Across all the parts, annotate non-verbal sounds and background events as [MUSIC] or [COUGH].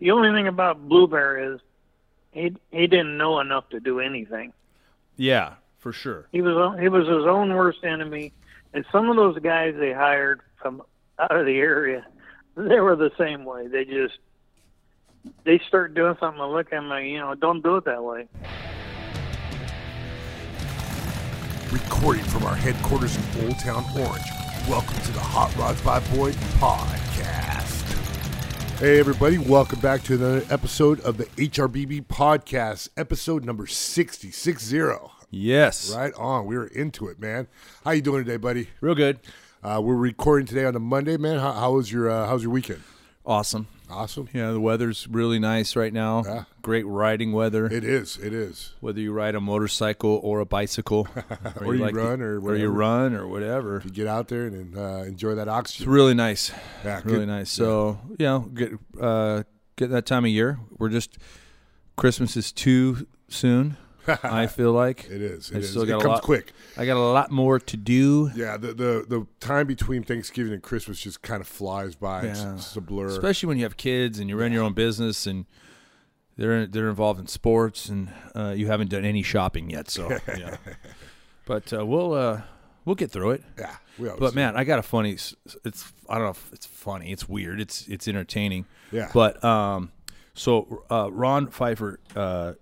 the only thing about Blueberry is he he didn't know enough to do anything. Yeah, for sure. He was he was his own worst enemy, and some of those guys they hired from out of the area, they were the same way. They just they start doing something. I look at them like, you know, don't do it that way. Recording from our headquarters in Old Town Orange. Welcome to the Hot Rods by Boyd podcast. Hey, everybody, welcome back to another episode of the HRBB podcast, episode number 60, 60. Yes. Right on. We were into it, man. How you doing today, buddy? Real good. Uh, we're recording today on a Monday, man. How, how was your uh, How was your weekend? Awesome. Awesome. Yeah, the weather's really nice right now. Yeah. Great riding weather. It is. It is. whether you ride a motorcycle or a bicycle, [LAUGHS] Or you like to- run or or you run or whatever. You get out there and uh, enjoy that It's oxygen. really nice. Yeah, really good. nice. So you know, get uh, get that time of year. We're just Christmas is too soon. I [LAUGHS] feel like It is. I It is. still It got comes lot- quick. I got a lot more to do, Yeah, the, the the time between Thanksgiving and Christmas just kind of flies by. It's, Yeah. it's a blur. especially when you have kids and you run your own business and they're they're involved in sports and uh, you haven't done any shopping yet. So [LAUGHS] yeah, but uh, we'll uh, we'll get through it. yeah, we always But man, I got a funny. It's I don't know if it's funny. It's weird. It's it's entertaining. Yeah. But um, so uh, Ron Pfeiffer, uh,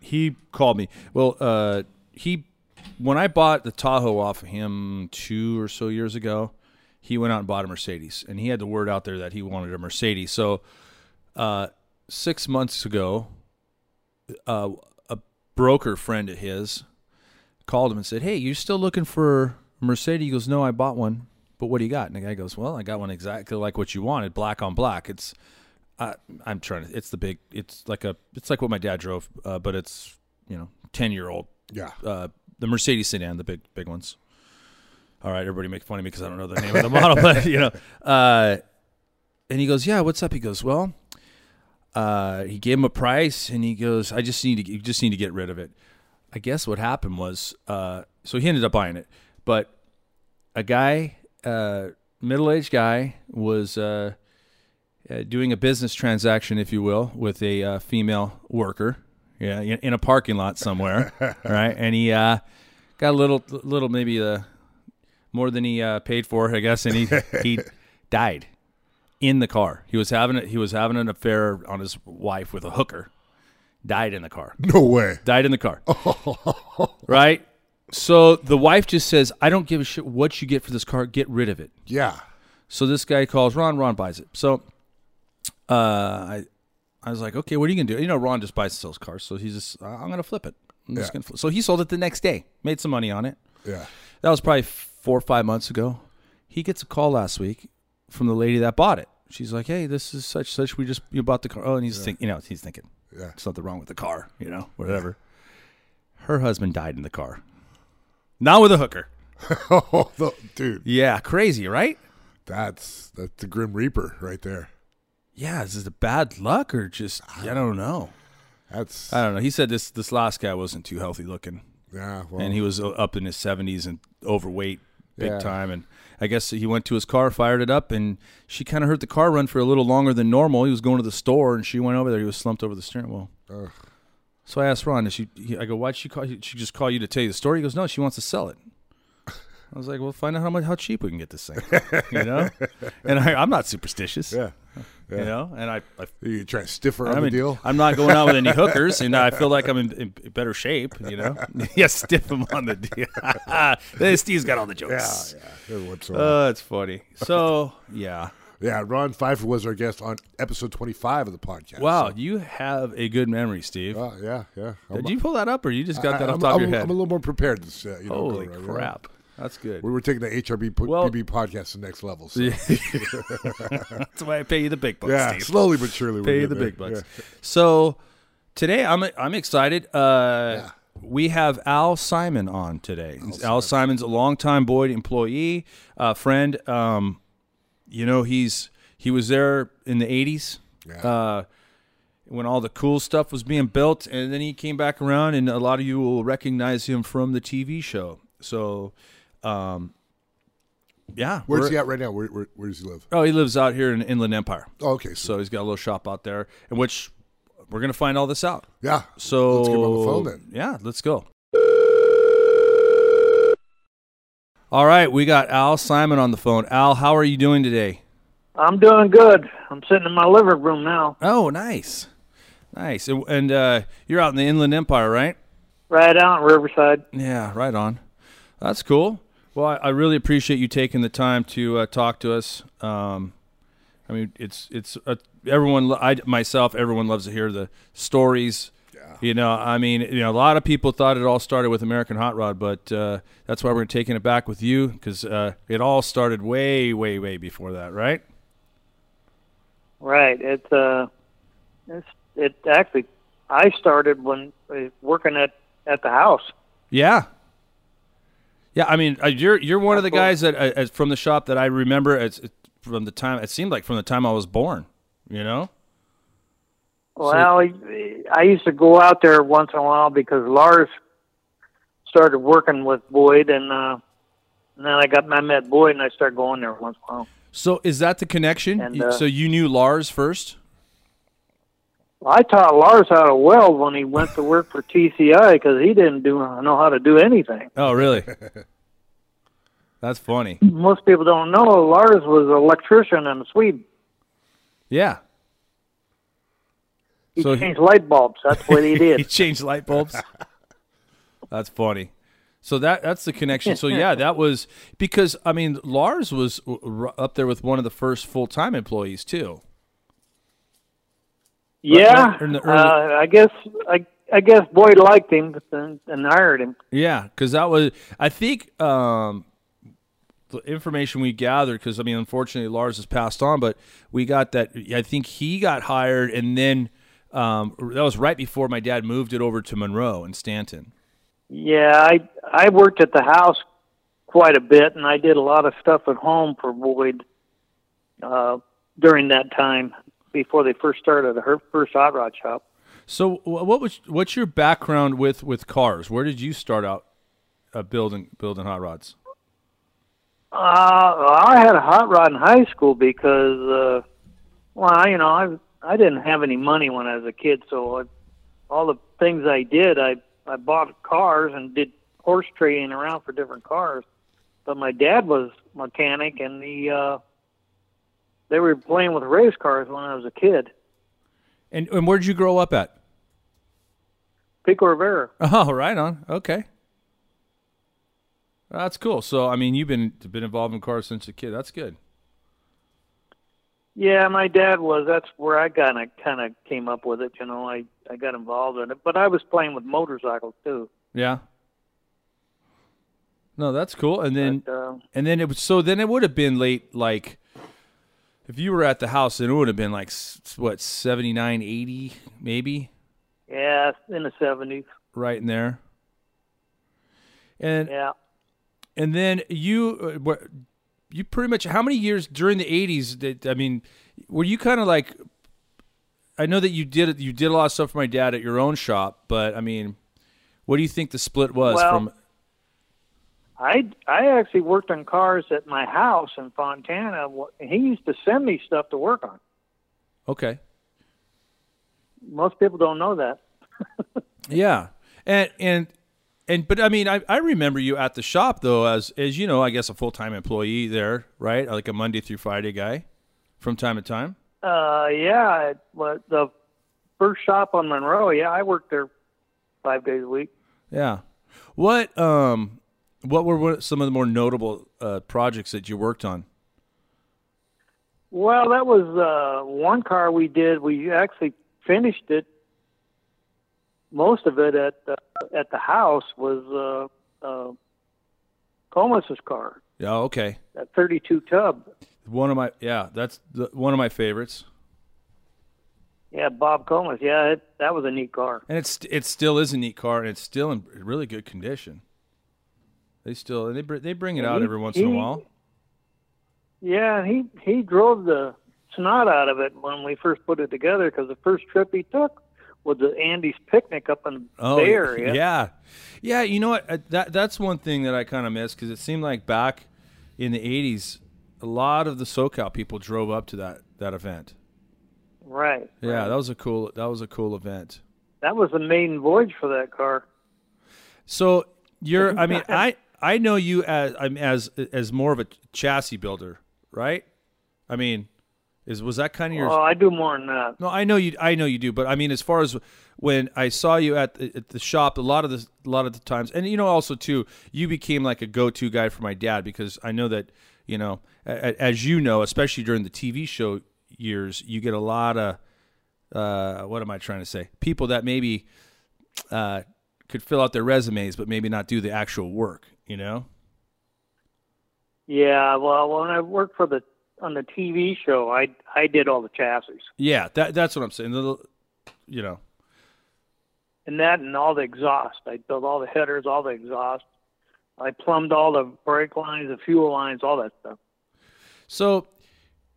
he called me. Well, uh, he when I bought the Tahoe off of him two or so years ago, he went out and bought a Mercedes, and he had the word out there that he wanted a Mercedes. So uh, six months ago, uh, a broker friend of his called him and said, "Hey, you still looking for a Mercedes?" He goes, "No, I bought one." But what do you got? And the guy goes, "Well, I got one exactly like what you wanted, black on black. It's, I, I'm trying to. It's the big. It's like a. It's like what my dad drove, uh, but it's you know, ten year old. yeah. Uh, the Mercedes sedan, the big big ones. All right, everybody make fun of me because I don't know the name of the model, but [LAUGHS] you know. Uh, and he goes, "Yeah, what's up?" He goes, "Well." Uh, he gave him a price, and he goes, "I just need to, you just need to get rid of it." I guess what happened was, uh, so he ended up buying it, but a guy, uh, middle-aged guy, was uh, doing a business transaction, if you will, with a uh, female worker, yeah, in in a parking lot somewhere, [LAUGHS] right? And he uh, got a little, little maybe uh, more than he uh, paid for, I guess, and he [LAUGHS] he died in the car. He was having a, he was having an affair on his wife with a hooker. Died in the car No way. died in the car. [LAUGHS] right? So the wife just says, I don't give a shit what you get for this car. Get rid of it. Yeah. So this guy calls Ron. Ron buys it. So uh, I, I was like, okay, what are you going to do? You know, Ron just buys and sells cars. So he's just, I'm going to flip it. I'm just Yeah. gonna flip. So he sold it the next day, made some money on it. Yeah. That was probably four or five months ago. He gets a call last week from the lady that bought it. She's like, "Hey, this is such such. We just you bought the car." Oh, and he's thinking, you know, he's thinking, Yeah. "There's something wrong with the car," you know, whatever. Her husband died in the car, not with a hooker. [LAUGHS] Oh, the- dude, Yeah, crazy, right? that's that's the Grim Reaper right there. Yeah, is it bad luck or just I don't know. That's I don't know. He said this this last guy wasn't too healthy looking, yeah. Well, and he was uh, up in his seventies and overweight, big Yeah. time. And I guess he went to his car, fired it up, and she kind of heard the car run for a little longer than normal. He was going to the store, and she went over there. He was slumped over the steering wheel. Ugh. So I asked Ron, is she, he, I go, why'd she call? She just call you to tell you the story? He goes, no, she wants to sell it. I was like, well, find out how much, how cheap we can get this thing, you know? [LAUGHS] And I, I'm not superstitious, yeah. You know? And I, I You trying to stiff her on I the mean, deal? I'm not going out with any hookers, and I feel like I'm in, in [LAUGHS] better shape. You know, [LAUGHS] yeah, stiff him on the deal. [LAUGHS] Steve's got all the jokes. yeah. In. Oh, it's funny. So, yeah. yeah, Ron Pfeiffer was our guest on episode 25 of the podcast. Wow, so- you have a good memory, Steve. Uh, yeah, yeah. I'm, Did you pull that up, or you just got that I, off am the top I'm, of your I'm a little more prepared this. Uh, you know, Holy go around, you know? crap, that's good. We were taking the HRB p- Well- PB podcast to the next level. So. [LAUGHS] That's why I pay you the big bucks, yeah, Steve. slowly but surely. pay you the getting big there. bucks. So today I'm I'm excited. Uh, We have Al Simon on today. Al, Simon's a longtime Boyd employee, uh, friend. Um, you know he's he was there in the '80s. Yeah. Uh, when all the cool stuff was being built, and then he came back around, and a lot of you will recognize him from the TV show. So, um, Yeah. Where's he at right now? Where, where, where does he live? Oh, he lives out here in Inland Empire. Oh, okay. So, So he's got a little shop out there, in which we're gonna find all this out. yeah. So let's get him on the phone then. Yeah, let's go. All right, we got Al Simon on the phone. Al, how are you doing today? I'm doing good. I'm sitting in my living room now, Oh, nice, nice. And, and uh, you're out in the Inland Empire, right? right out in Riverside. Yeah, right on. That's cool. Well, I, I really appreciate you taking the time to uh, talk to us. Um, I mean, it's it's uh, everyone. I myself, everyone loves to hear the stories. Yeah. You know, I mean, you know, a lot of people thought it all started with American Hot Rod, but uh, that's why we're taking it back with you because uh, it all started way, way, way before that, right? Right. It's uh, it's it actually. I started when uh, working at at the house. Yeah. Yeah, I mean, uh, you're you're one of the guys that uh, from the shop that I remember from the time it seemed like from the time I was born. You know. Well, I used to go out there once in a while because Lars started working with Boyd, and, uh, and then I got I met Boyd, and I started going there once in a while. So is that the connection? And, uh, so you knew Lars first? I taught Lars how to weld when he went to work for TCI because he didn't do know how to do anything. Oh, really? [LAUGHS] That's funny. Most people don't know Lars was an electrician in Sweden. Yeah. He So he- changed light bulbs. That's what he [LAUGHS] did. he changed light bulbs. [LAUGHS] That's funny. So that that's the connection. So yeah, that was because I mean Lars was up there with one of the first full time employees too. Yeah, in the early- uh, I guess I I guess Boyd liked him and, and hired him. Yeah, because that was I think um, the information we gathered. Because I mean, unfortunately, Lars has passed on, but we got that. I think he got hired, and then um, that was right before my dad moved it over to Monroe and Stanton. Yeah, I I worked at the house quite a bit, and I did a lot of stuff at home for Boyd uh, during that time before they first started her first hot rod shop. So, what was what's your background with with cars? Where did you start out uh, building building hot rods? Uh, I had a hot rod in high school because, uh, well, you know, I I didn't have any money when I was a kid, so I, all the things I did, I I bought cars and did horse trading around for different cars. But my dad was mechanic, and the uh, they were playing with race cars when I was a kid. And and where did you grow up at? Pico Rivera. [LAUGHS] Oh, right on. Okay, that's cool. So, I mean, you've been been involved in cars since a kid. That's good. Yeah, my dad was. That's where I kind of kind of came up with it. You know, I I got involved in it, but I was playing with motorcycles too. Yeah. No, that's cool. And then But, uh, and then it was so then it would have been late like if you were at the house then it would have been like what 79 80 maybe yeah, in the seventies. right in there. And Yeah. and then you uh, what you pretty much how many years during the 80s did I mean were you kind of like I know that you did you did a lot of stuff for my dad at your own shop, but I mean what do you think the split was Well- from I I actually worked on cars at my house in Fontana. He used to send me stuff to work on. Okay. Most people don't know that. [LAUGHS] Yeah, and and and but I mean, I, I remember you at the shop though, as as you know, I guess a full time employee there, right? Like a Monday through Friday guy, from time to time. Uh, yeah, but the first shop on Monroe. Yeah, I worked there five days a week. Yeah. What um what were some of the more notable uh, projects that you worked on? Well, that was uh, one car we did. We actually finished it. Most of it at the, at the house was uh, uh, Comas's car, Yeah. Okay. that 32 tub. One of my yeah, that's the, one of my favorites, Yeah, Bob Comus. Yeah, it, that was a neat car. and it's it still is a neat car, and it's still in really good condition. They still and they br- they bring it out He- every once in a while. Yeah, he he drove the snot out of it when we first put it together because the first trip he took was the Andy's picnic up in Oh, Bay Area. yeah, yeah. You know what? Uh, That that's one thing that I kind of miss because it seemed like back, in the '80s, a lot of the SoCal people drove up to that that event. Right. Yeah, right. that was a cool that was a cool event. that was the maiden voyage for that car. So you're, I mean, I I know you as I'm as as more of a chassis builder, right? I mean, is was that kind of your? Oh, I do more than that. No, I know you. I know you do, but I mean, as far as when I saw you at the, at the shop, a lot of the a lot of the times, and you know, also too, you became like a go-to guy for my dad because I know that you know, a- as you know, especially during the TV show years, you get a lot of uh, what am I trying to say? People that maybe uh, could fill out their resumes, but maybe not do the actual work. You know? Yeah, well, when I worked for the on the TV show, I I did all the chassis Yeah, that that's what I'm saying. The, you know. and that and all the exhaust. I built all the headers, all the exhaust. I plumbed all the brake lines, the fuel lines, all that stuff. So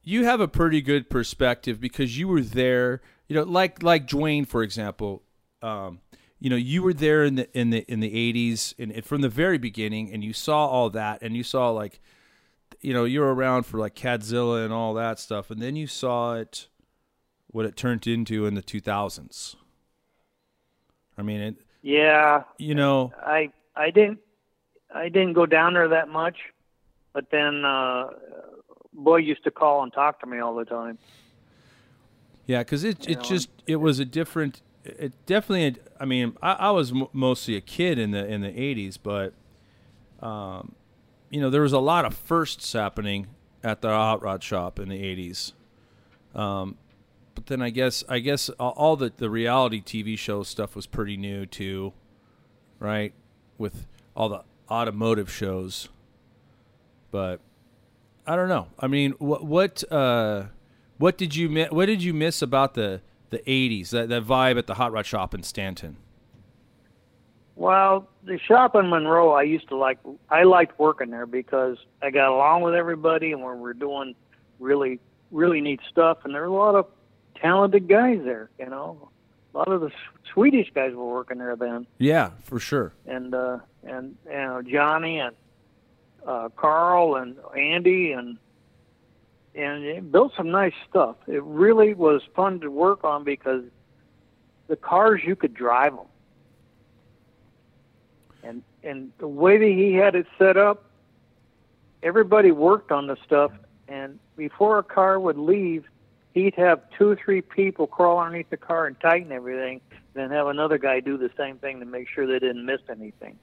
you have a pretty good perspective because you were there. You know, like like Dwayne, for example. Um, you know, you were there in the in the in the eighties and, and from the very beginning, and you saw all that, and you saw like, you know, you were around for like Cadzilla and all that stuff, and then you saw it, what it turned into in the two thousands. I mean, it, Yeah, you know, I I didn't I didn't go down there that much, but then uh, Boyd used to call and talk to me all the time. Yeah, because it it know, just it was a different. It definitely. I mean, I, I was m- mostly a kid in the in the '80s, but um, you know, there was a lot of firsts happening at the hot rod shop in the '80s. Um, but then I guess I guess all- the the reality TV show stuff was pretty new too, right? With all the automotive shows, but I don't know. I mean, what what uh, what did you mi- what did you miss about the the '80s that that vibe at the hot rod shop in Stanton? Well, the shop in Monroe, I used to like. I liked working there because I got along with everybody, and we were doing really, really neat stuff. And there were a lot of talented guys there. You know, a lot of the Swedish guys were working there then, Yeah, for sure. and uh, and you know Johnny and uh, Carl and Andy and and it built some nice stuff. It really was fun to work on because the cars you could drive them and and the way that he had it set up, everybody worked on the stuff, and before a car would leave, he'd have two or three people crawl underneath the car and tighten everything, then have another guy do the same thing to make sure they didn't miss anything.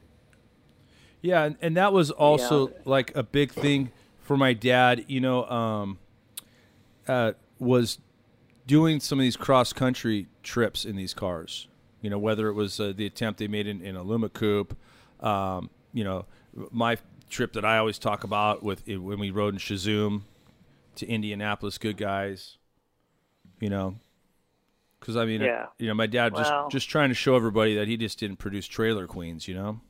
Yeah, and, and that was also like a big thing for my dad. You know, um, uh, was doing some of these cross country trips in these cars. You know, whether it was uh, the attempt they made in, in Aluma Coupe, um, you know, my trip that I always talk about with when we rode in CheZoom to Indianapolis, good guys. You know, because I mean, Yeah. you know, my dad just just trying to show everybody that he just didn't produce trailer queens. You know.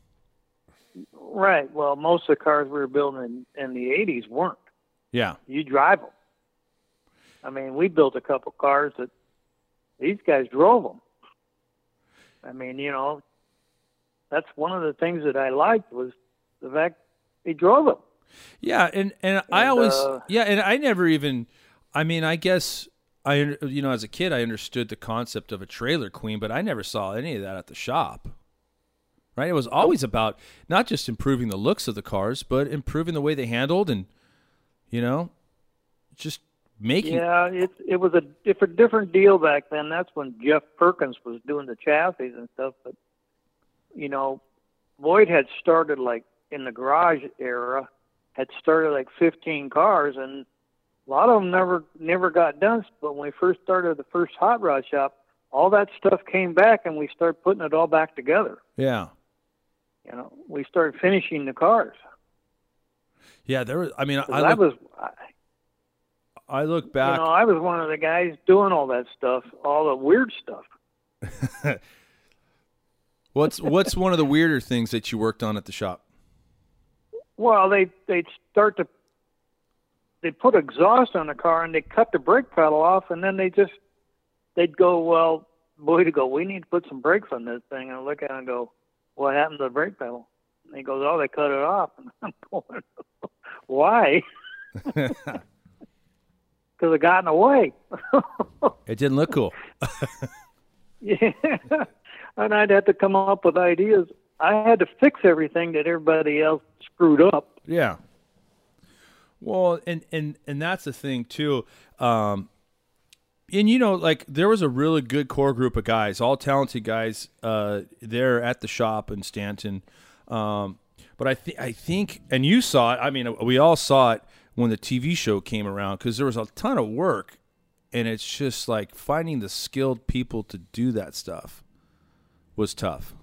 Right. Well, most of the cars we were building in, in the '80s weren't. Yeah. You drive them. I mean, we built a couple cars that these guys drove them. I mean, you know, that's one of the things that I liked was the fact they drove them. Yeah, and and, I always uh, yeah, and I never even. I mean, I guess I you know as a kid I understood the concept of a trailer queen, but I never saw any of that at the shop. Right? It was always about not just improving the looks of the cars, but improving the way they handled and you know, just making Yeah, it it was a different different deal back then. That's when Jeff Perkins was doing the chassis and stuff. But you know, Boyd had started like in the garage era, had started like 15 cars, and a lot of them never never got done. But when we first started the first hot rod shop, all that stuff came back, and we started putting it all back together. yeah. You know, we started finishing the cars. Yeah, there was I mean, I I was, I, I look you back know, I was one of the guys doing all that stuff, all the weird stuff. [LAUGHS] What's what's one of the weirder things that you worked on at the shop? Well, they they'd start to they put exhaust on the car and they cut the brake pedal off, and then they just they'd go, well, boy, to go, we need to put some brakes on this thing. And I look at it and go, what happened to the brake pedal? And he goes, oh, they cut it off. [LAUGHS] And I'm going, Why? [LAUGHS] Because it got in the way. [LAUGHS] It didn't look cool. Yeah. and I'd have to come up with ideas. I had to fix everything that everybody else screwed up. Yeah. Well, and and and that's the thing too. Um, and you know, like there was a really good core group of guys, all talented guys, uh, there at the shop in Stanton. Um, but I think I think, and you saw it. I mean, we all saw it when the TV show came around because there was a ton of work, and it's just like finding the skilled people to do that stuff was tough.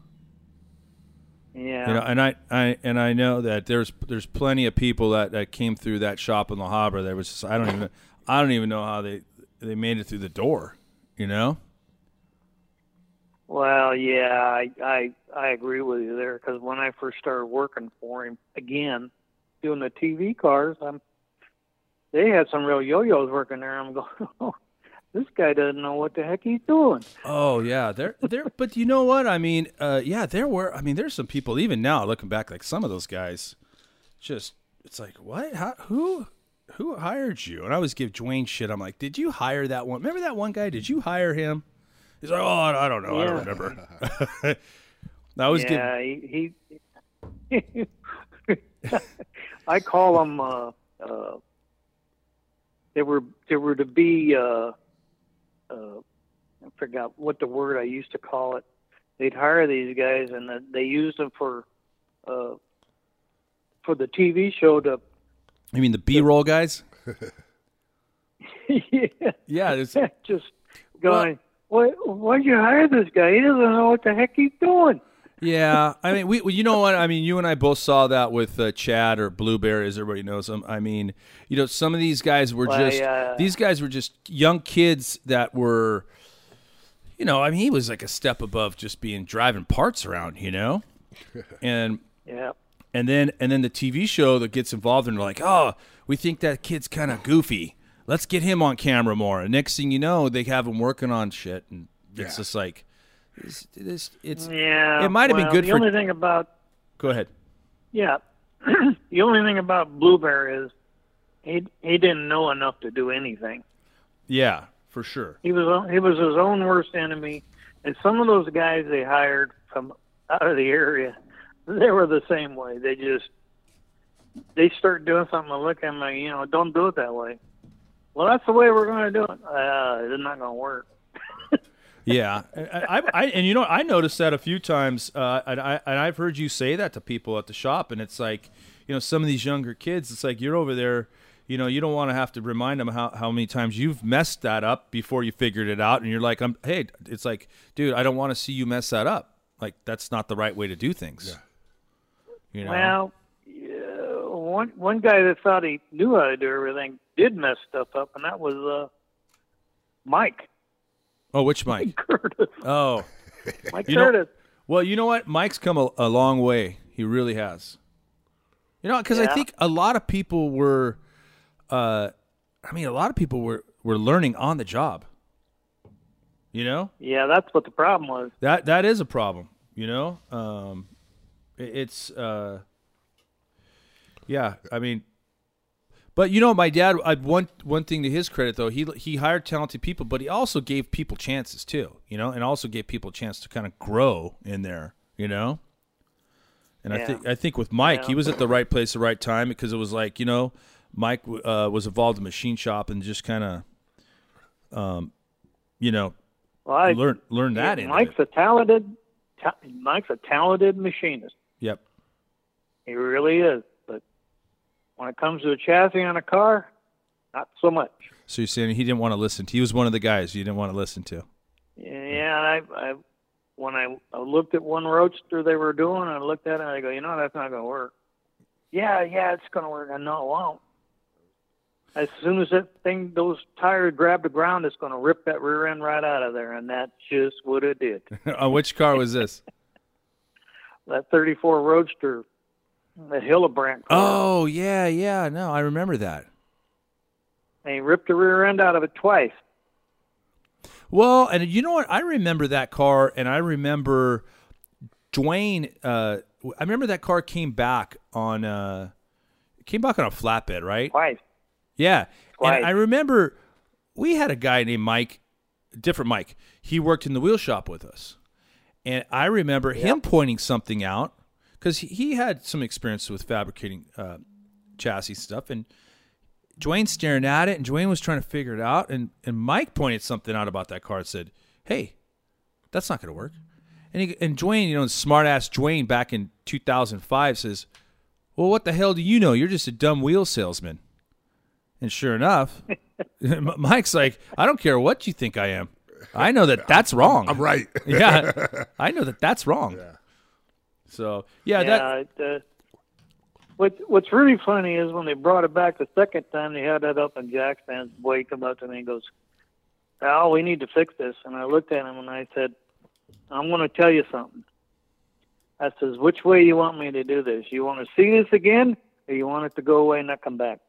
Yeah. You know, and I, I and I know that there's there's plenty of people that, that came through that shop in La Habra that was just I don't even I don't even know how they they made it through the door. You know. Well, yeah, I I I agree with you there because when I first started working for him again, doing the TV cars, I'm they had some real yo-yos working there. I'm [LAUGHS] going, oh, this guy doesn't know what the heck he's doing. Oh yeah, there there. [LAUGHS] But you know what? I mean, uh, yeah, there were. I mean, there's some people even now looking back, like some of those guys, just it's like what? How, who? Who hired you? And I always give Dwayne shit. I'm like, did you hire that one? Remember that one guy? Did you hire him? He's like, oh, I don't know. I don't remember. [LAUGHS] I always give. yeah, he. he [LAUGHS] I call them. Uh, uh, they were there were to be. Uh, uh, I forgot what the word I used to call it. They'd hire these guys, and they used them for. Uh, for the TV show to. You mean the B-roll guys? [LAUGHS] yeah, Yeah, it's, [LAUGHS] just going. Why, why'd you hire this guy? He doesn't know what the heck he's doing. yeah. [LAUGHS] I mean, we, you know what? I mean, you and I both saw that with uh, Chad or Blueberry, as everybody knows him. I mean, you know, some of these guys were Well, just yeah. these guys were just young kids that were, you know, I mean, he was like a step above just being driving parts around, you know, and Yeah. And then and then the TV show that gets involved and they're like, oh, we think that kid's kind of goofy. Let's get him on camera more. And next thing you know, they have him working on shit, and it's Yeah. just like, it's it's, it's Yeah. It might have been well, good the for- only thing about go ahead. yeah, [CLEARS THROAT] the only thing about Blueberry is he he didn't know enough to do anything. Yeah, for sure. He was he was his own worst enemy, and some of those guys they hired from out of the area, [LAUGHS] they were the same way. They just they start doing something and look at me, like, you know, don't do it that way. Well, that's the way we're going to do it. Uh, it's not going to work. [LAUGHS] Yeah, I, I, I and you know I noticed that a few times, uh, and I and I've heard you say that to people at the shop, and it's like, you know, some of these younger kids, it's like you're over there, you know, you don't want to have to remind them how, how many times you've messed that up before you figured it out, and you're like, I'm, hey, it's like, dude, I don't want to see you mess that up. Like that's not the right way to do things. You know. Well, yeah, one one guy that thought he knew how to do everything did mess stuff up, and that was uh, Mike oh, which Mike? Curtis. [LAUGHS] Oh, [LAUGHS] Mike You know- Curtis. Well, you know what? Mike's come a, a long way. He really has. You know, because I think a lot of people were, uh, I mean, a lot of people were were learning on the job. You know yeah, that's what the problem was. that that is a problem. You know, um, it's uh, yeah. I mean, but you know, my dad. I, one one thing to his credit though, he he hired talented people, but he also gave people chances too. You know, and also gave people a chance to kind of grow in there. You know. And I think I think with Mike, he was at the right place, at the right time, because it was like you know, Mike uh, was involved in machine shop and just kind of, um, you know, Well, I, learn learn that. yeah, Mike's a talented, ta- Mike's a talented machinist. Yep. He really is. But when it comes to a chassis on a car, not so much. So you're saying he didn't want to listen to? He was one of the guys you didn't want to listen to. Yeah, I, I when I, I looked at one roadster they were doing, I looked at it and I go, you know, that's not going to work. Yeah, yeah, it's going to work. I know it won't. As soon as that thing, those tires grab the ground, it's going to rip that rear end right out of there, and that's just what it did. On [LAUGHS] uh, which car was this? That 34 Roadster, that Hillebrand car, oh yeah, yeah. No, I remember that. and he ripped the rear end out of it twice. Well, and you know what? I remember that car, and I remember Dwayne. Uh, I remember that car came back on uh, came back on a flatbed, right? Twice. Yeah. Twice. And I remember we had a guy named Mike, different Mike. He worked in the wheel shop with us. And I remember him pointing something out because he, had some experience with fabricating uh, chassis stuff. And Dwayne staring at it, and Dwayne was trying to figure it out. And, and Mike pointed something out about that car and said, Hey, that's not going to work. And, he, and Dwayne, you know, smart ass Dwayne back in 2005 says, Well, what the hell do you know? You're just a dumb wheel salesman. And sure enough, [LAUGHS] Mike's like, I don't care what you think I am. [LAUGHS] [LAUGHS] I know that that's wrong. I'm right. yeah, I know that that's wrong. So yeah, that It, uh, what What's really funny is when they brought it back the second time, they had that up in Jack's fans. Boyd, he come up to me and goes, "Al, we need to fix this." And I looked at him and I said, "I'm going to tell you something." I says, "Which way you want me to do this? You want to see this again, or you want it to go away and not come back?"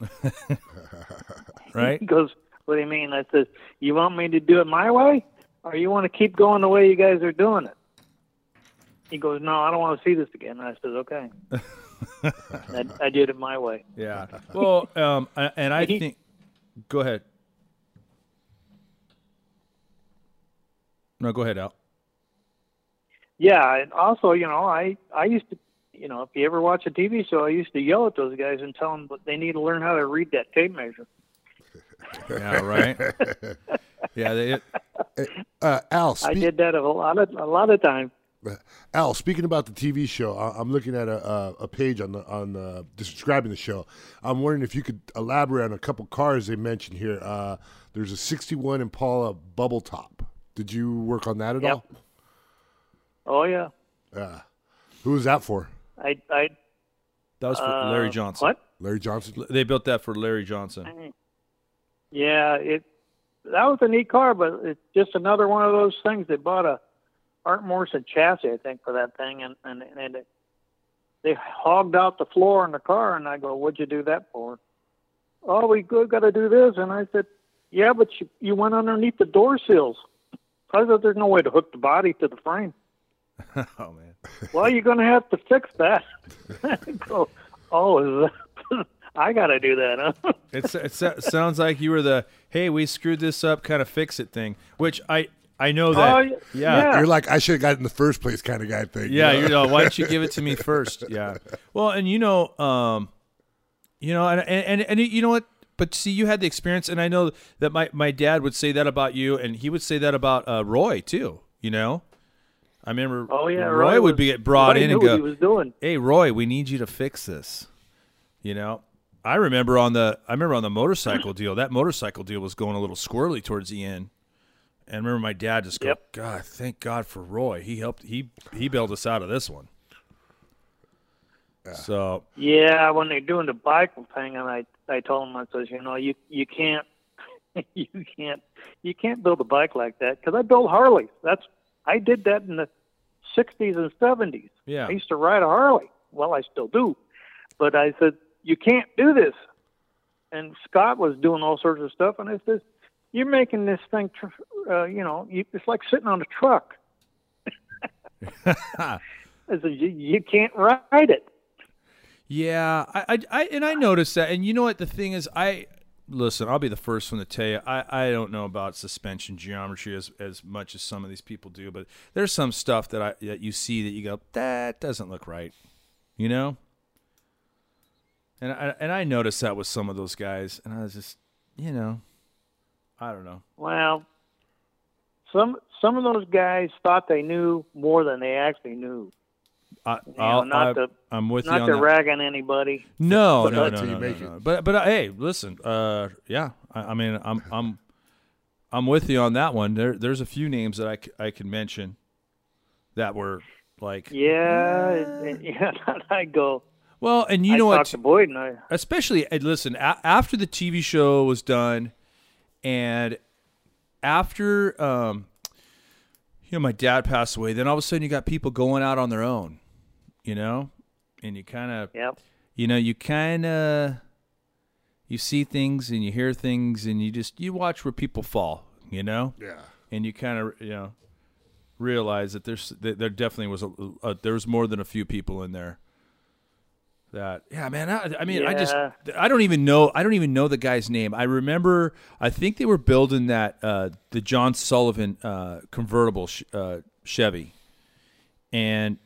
[LAUGHS] right. He goes, "What do you mean?" I says, "You want me to do it my way, or you want to keep going the way you guys are doing it?" He goes, "No, I don't want to see this again." I says, "Okay." [LAUGHS] I, I did it my way. Yeah. Well, um, and I think. Go ahead. No, go ahead, Al. Yeah, and also, you know, I I used to, you know, if you ever watch a TV show, I used to yell at those guys and tell them that they need to learn how to read that tape measure. Yeah, right. [LAUGHS] yeah, they, Uh, Al, I did that a lot of a lot of times. Al, speaking about the TV show, I- I'm looking at a, a, a page on the on the describing the show. I'm wondering if you could elaborate on a couple cars they mentioned here. Uh, there's a '61 Impala Bubble Top. Did you work on that at Yep. all? Oh yeah, Yeah. Who was that for? I I that was for uh, Larry Johnson. What? Larry Johnson. They built that for Larry Johnson. Yeah, it that was a neat car, but it's just another one of those things. They bought a Art Morrison chassis, I think, for that thing, and and, and it, they hogged out the floor in the car, and I go, "What'd you do that for?" Oh, we got to do this, and I said, "Yeah, but you you went underneath the door sills." I said, "There's no way to hook the body to the frame." [LAUGHS] oh man. well, you're going to have to fix that. [LAUGHS] Go, "Oh, is that, I got to do that, huh?" [LAUGHS] It's, it sounds like you were the hey, we screwed this up, kind of fix it thing. Which I I know that. Oh, yeah. yeah. You're like I should have got it in the first place, kind of guy thing. you Yeah, know? you know, why don't you give it to me [LAUGHS] first? Yeah. Well, and you know, um, you know, and and and you know what? But see, you had the experience, and I know that my my dad would say that about you, and he would say that about uh, Roy too. You know, I remember. Oh yeah, Roy, would was- be brought Roy in and go, what he was doing. "Hey, Roy, we need you to fix this." You know, I remember on the I remember on the motorcycle deal. That motorcycle deal was going a little squirrely towards the end. And I remember my dad just go, Yep. God, thank God for Roy. He helped. He he bailed us out of this one. So Yeah, when they're doing the bike thing, and I I told him I says, you know, you you can't [LAUGHS] you can't you can't build a bike like that because I built Harleys. That's I did that in the '60s and '70s. Yeah. I used to ride a Harley. Well, I still do, but I said you can't do this. And Scott was doing all sorts of stuff, and I said, "You're making this thing, tr- uh, you know, you, it's like sitting on a truck." [LAUGHS] I said, you, "You can't ride it." Yeah, I, I, I, and I noticed that. And you know what? The thing is, I listen. I'll be the first one to tell you. I, I don't know about suspension geometry as as much as some of these people do, but there's some stuff that I that you see that you go, that doesn't look right. You know. And I and I noticed that with some of those guys, and I was just, you know, I don't know. Well, some some of those guys thought they knew more than they actually knew. I, know, I'll, not I, to- I'm with you Not to that. rag on anybody. No, But no, no, no, no, no. But but uh, hey, listen, uh, yeah, I, I mean, I'm I'm I'm with you on that one. There there's a few names that I, c- I can mention that were like, Yeah, [LAUGHS] yeah. [LAUGHS] I go. Well, and you I know what? to Boyd and I. Especially, listen, a- after the TV show was done, and after um, you know, my dad passed away, then all of a sudden you got people going out on their own, you know, and you kind of Yep. you know you kind of you see things and you hear things and you just you watch where people fall you know Yeah. and you kind of you know realize that there's that there definitely was a, a there was more than a few people in there that yeah man I, I mean I just i don't even know I don't even know the guy's name. I remember I think they were building that uh, the John Sullivan uh, convertible sh- uh, Chevy. And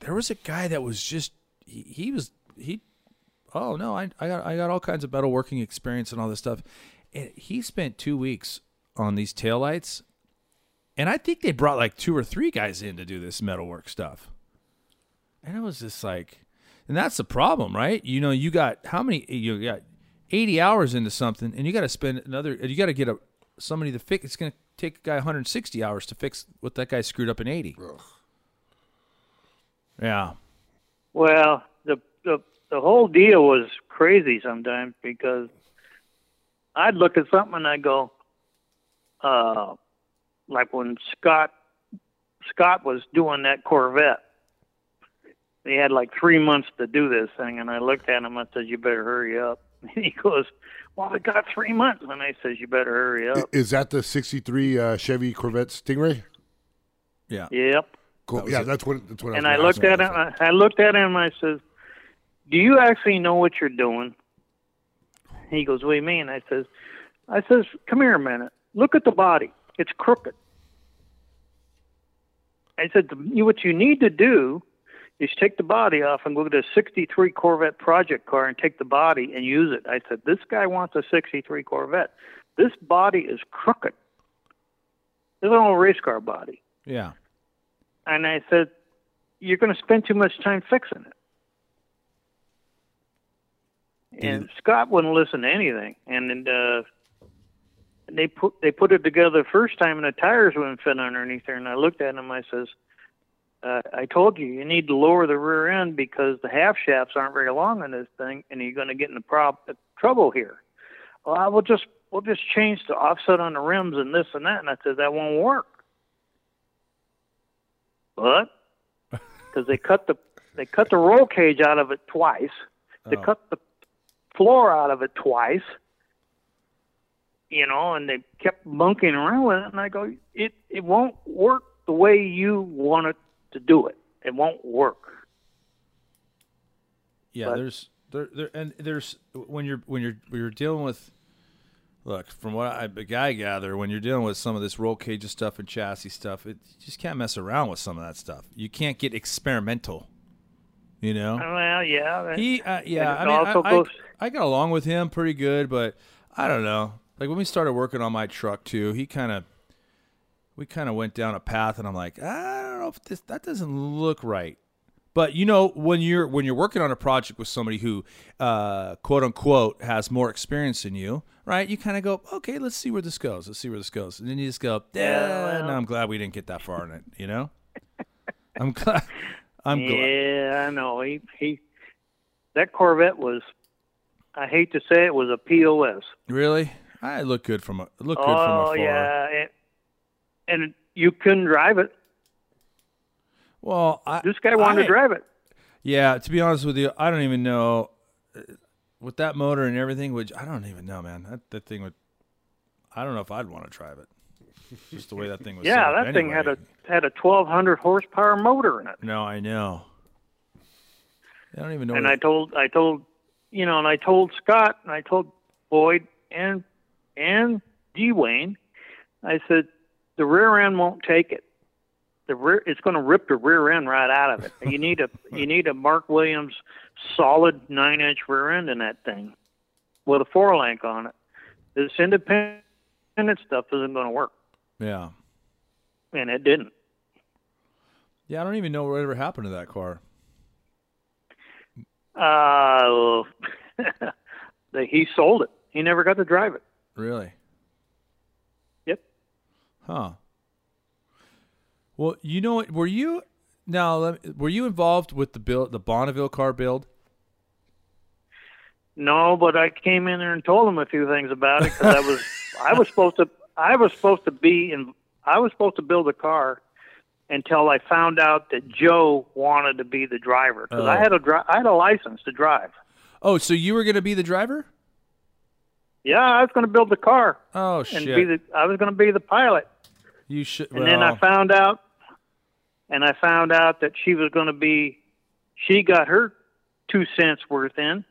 there was a guy that was just he, he was he oh no I, I got I got all kinds of metalworking experience and all this stuff. And he spent two weeks on these taillights. And I think they brought like two or three guys in to do this metalwork stuff. And it was just like and that's the problem, right? You know, you got how many? You got eighty hours into something, and you got to spend another. You got to get a somebody to fix. It's going to take a guy 160 hours to fix what that guy screwed up in 80. Yeah, Well, the the the whole deal was crazy sometimes because I'd look at something and I go, uh, like when Scott Scott was doing that Corvette. They had like three months to do this thing, and I looked at him. I said, "You better hurry up." [LAUGHS] And He goes, "Well, we got three months," and I says, "You better hurry up." Is that the '63 uh, Chevy Corvette Stingray? yeah. Yep. Cool. was yeah, it. that's what. That's what. And I, I looked at him. I I looked at him. and I says, "Do you actually know what you're doing?" He goes, "What do you mean?" I says, "I says, come here a minute. Look at the body. It's crooked." I said, "You- "What you need to do is take the body off and go get a '63 Corvette project car and take the body and use it." I said, "This guy wants a '63 Corvette. This body is crooked. It's an old race car body." Yeah. And I said, "You're going to spend too much time fixing it." And Scott wouldn't listen to anything, and then, uh, they put they put it together the first time, and the tires wouldn't fit underneath there. And I looked at him, I says, uh, "I told you, you need to lower the rear end because the half shafts aren't very long on this thing, and you're going to get in the prob- trouble here." Well, I will just we'll just change the offset on the rims and this and that. And I said that won't work. But [LAUGHS] because they cut the they cut the roll cage out of it twice, they Oh. cut the floor out of it twice. You know, and they kept monkeying around with it, and I go, it it won't work the way you want it to do it. It won't work. Yeah, But- there's there, there and there's when you're when you're when you're dealing with look from what I the guy gather when you're dealing with some of this roll cage stuff and chassis stuff, it you just can't mess around with some of that stuff. You can't get experimental. You know. Well, yeah. He, uh, yeah, I mean, I, I, I got along with him pretty good, but I don't know. Like when we started working on my truck too, he kind of, we kind of went down a path, and I'm like, I don't know if this that doesn't look right. But you know, when you're when you're working on a project with somebody who, uh, quote unquote, has more experience than you, right? You kind of go, okay, let's see where this goes. Let's see where this goes, and then you just go, yeah. no, I'm glad we didn't get that far in it. You know, I'm [LAUGHS] glad. I'm glad. Yeah, I know. He he that Corvette was I hate to say it was a POS. Really? I look good from a look good from afar. oh yeah. And, and you couldn't drive it. Well, I, This guy wanted I- to drive it. Yeah, to be honest with you, I don't even know uh, with that motor and everything. Which I don't even know, man. That that thing would. I don't know if I'd want to drive it. Just the way that thing was. Yeah, that thing had a had a twelve hundred horsepower motor in it. No, I know. I don't even know. And I told I told you know, and I told Scott and I told Boyd and and Dwayne, I said the rear end won't take it. The rear it's going to rip the rear end right out of it. You need a [LAUGHS] you need a Mark Williams solid nine inch rear end in that thing with a four link on it. This independent stuff isn't going to work, yeah, and it didn't. yeah. I don't even know what ever happened to that car. Uh, [LAUGHS] he sold it. He never got to drive it. Really? Huh. Well, you know what? Were you now? Were you involved with the build, the Bonneville car build? No, but I came in there and told them a few things about it because I was [LAUGHS] I was supposed to I was supposed to be in I was supposed to build a car until I found out that Joe wanted to be the driver because I Oh. had a dri- I had a license to drive. Oh, so you were going to be the driver? Yeah, I was going to build the car Oh and shit! be the I was going to be the pilot. You should. And then I found out and I found out that she was going to be she got her two cents worth in,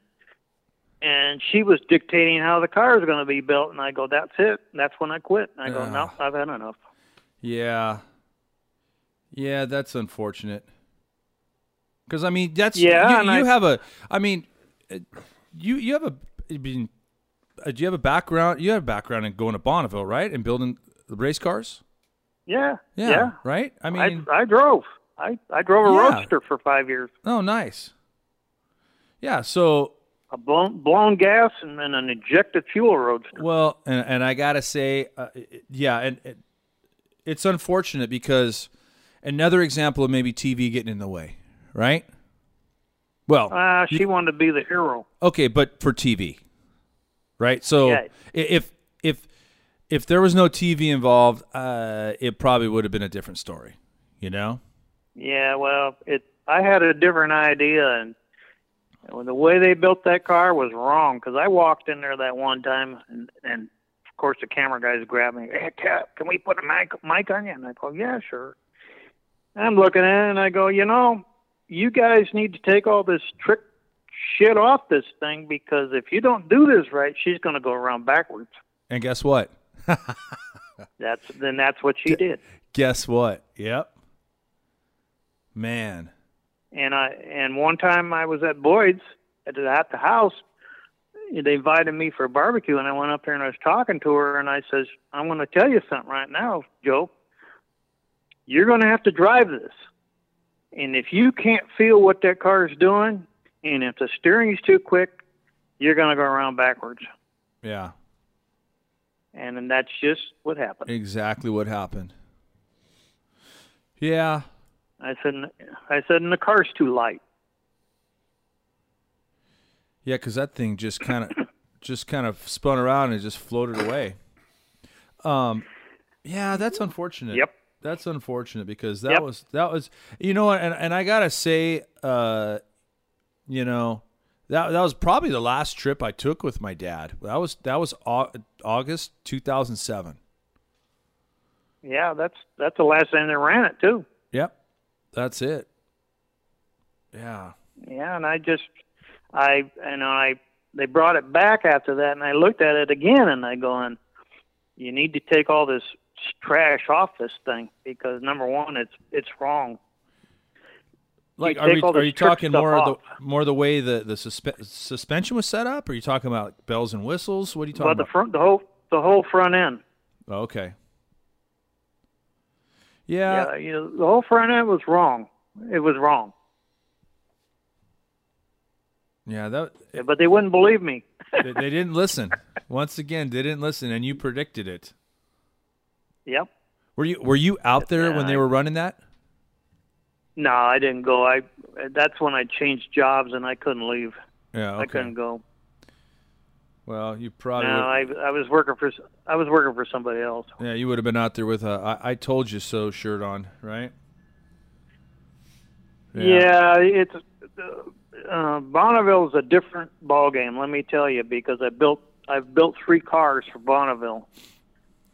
and she was dictating how the car is going to be built. And I go, "That's it." That's when I quit. I go. "No, I've had enough." Yeah. Yeah, that's unfortunate. Because I mean, that's Yeah, You, and you I- have a. I mean, you you have a. I mean, uh, do you have a background? You have a background in going to Bonneville, right, and building the race cars. Yeah, Yeah. yeah. Right. I I mean, I drove. I I drove a Yeah. roadster for five years. oh, nice. Yeah. So A blown blown gas and then an injected fuel roadster. Well, and, and I gotta say, uh, it- yeah, and it, it's unfortunate because another example of maybe TV getting in the way, right? Well, Ah, she wanted to be the hero. okay, but for TV, right? So Yeah. if if if there was no TV involved, uh, it probably would have been a different story, you know? Yeah, well, it. I had a different idea, and and the way they built that car was wrong. Because I walked in there that one time, and, and of course the camera guys grabbed me. Hey, Cap, can we put a mic mic on you? And I go, Yeah, sure. I'm looking at it, and I go, you know, you guys need to take all this trick shit off this thing because if you don't do this right, she's going to go around backwards. And guess what? [LAUGHS] That's then that's what she did. Guess what? Yep. Man. and I and one time I was at Boyd's at the, at the house. They invited me for a barbecue, and I went up there and I was talking to her, and I says, "I'm going to tell you something right now, Jo. You're going to have to drive this, and if you can't feel what that car is doing, and if the steering is too quick, you're going to go around backwards." Yeah. And then that's just what happened. Exactly what happened. Yeah. I said, "I said, and the car's too light." Yeah, because that thing just kind of just kind of spun around and just floated away. Um, yeah, that's unfortunate. Yep. That's unfortunate because that Yep. was that was you know and and I gotta say, uh, you know, that that was probably the last trip I took with my dad. That was that was August two thousand seven. Yeah, that's that's the last time they ran it too. Yep, that's it. Yeah. Yeah, and I just, I, and I, they brought it back after that, and I looked at it again, and I going, you need to take all this trash off this thing because number one, it's it's wrong. Like, are, we, are you talking more of the more the way the the suspe- suspension was set up? Or are you talking about bells and whistles? What are you talking But the about? front, the whole, the whole front end. Oh, okay. Yeah, yeah, you know, the whole front end was wrong. It was wrong, yeah. That Yeah, but they wouldn't believe me. they, they didn't listen. [LAUGHS] Once again, they didn't listen, and you predicted it. Yep. Were you Were you out there when they were running that? No, I didn't go. I. That's when I changed jobs and I couldn't leave. Yeah. I couldn't go. Well, you probably. No, would- I I was working for I was working for somebody else. yeah, you would have been out there with a "I, I told you so" shirt on, right? Yeah, it's uh, Bonneville is a different ball game. Let me tell you, because I built I've built three cars for Bonneville,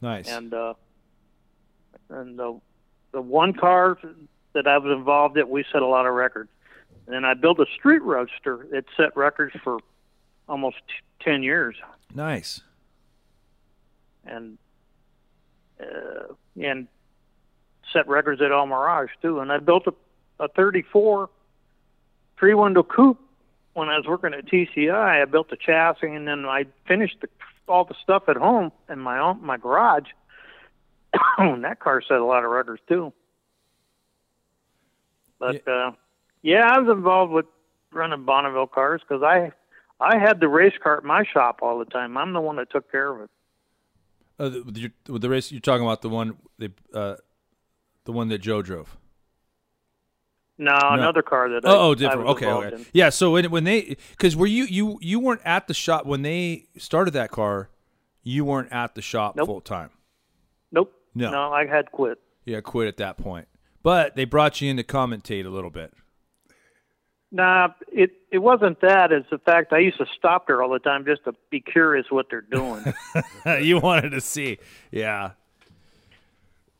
Nice. and uh, and the the one car that I was involved in, we set a lot of records. And I built a street roadster that set records for almost t- ten years, nice. and uh, and set records at El Mirage too. And I built a a 34 three window coupe when I was working at TCI. I built the chassis and then I finished the, all the stuff at home in my own my garage. and [COUGHS] that car set a lot of records too. But uh, yeah, I was involved with running Bonneville cars because I I had the race car at my shop all the time. I'm the one that took care of it. Uh, the, the, the race you're talking about the one the uh, the one that Jo drove. No, another car that I, Oh, oh, different. Okay, okay. in. Yeah. So when when they because were you you you weren't at the shop when they started that car, you weren't at the shop Nope. full time. Nope. No. No, I had quit. Yeah, quit at that point. But they brought you in to commentate a little bit. Nah, it it wasn't that. It's the fact I used to stop there all the time just to be curious what they're doing. [LAUGHS] you wanted to see, yeah.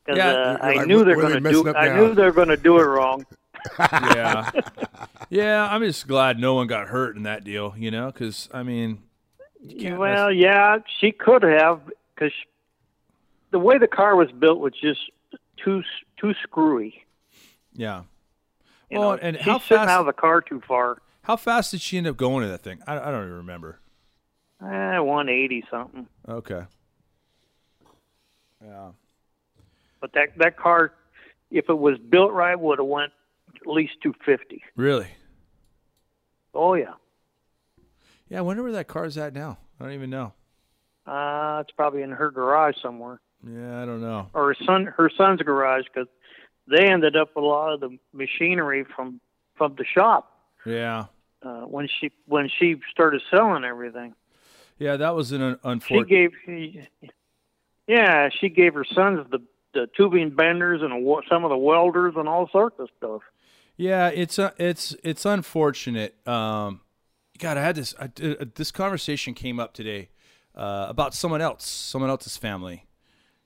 'Cause, Yeah, uh, I like, knew they're what are they going to do. I knew they're going to do it wrong. [LAUGHS] yeah, [LAUGHS] yeah. I'm just glad no one got hurt in that deal. You know, because I mean, you can't Well, yeah, she could have because the way the car was built was just too too screwy. yeah. You Well, know, and she's how sitting fast- out of the car too far. How fast did she end up going to that thing? I, I don't even remember. Eh, 180 something. Okay. Yeah. But that that car, if it was built right, would have went at least 250. Really? Oh yeah. Yeah. I wonder where that car's at now. I don't even know. Uh, it's probably in her garage somewhere, Yeah, I don't know. or her son her son's garage, because they ended up with a lot of the machinery from from the shop Yeah. uh, when she when she started selling everything. Yeah, that was an un- She unfortunate. gave, yeah, she gave her sons the the tubing benders and wa- some of the welders and all sorts of stuff. Yeah, it's uh, it's it's unfortunate. Um, God, I had this I, uh, this conversation came up today uh, about someone else, someone else's family,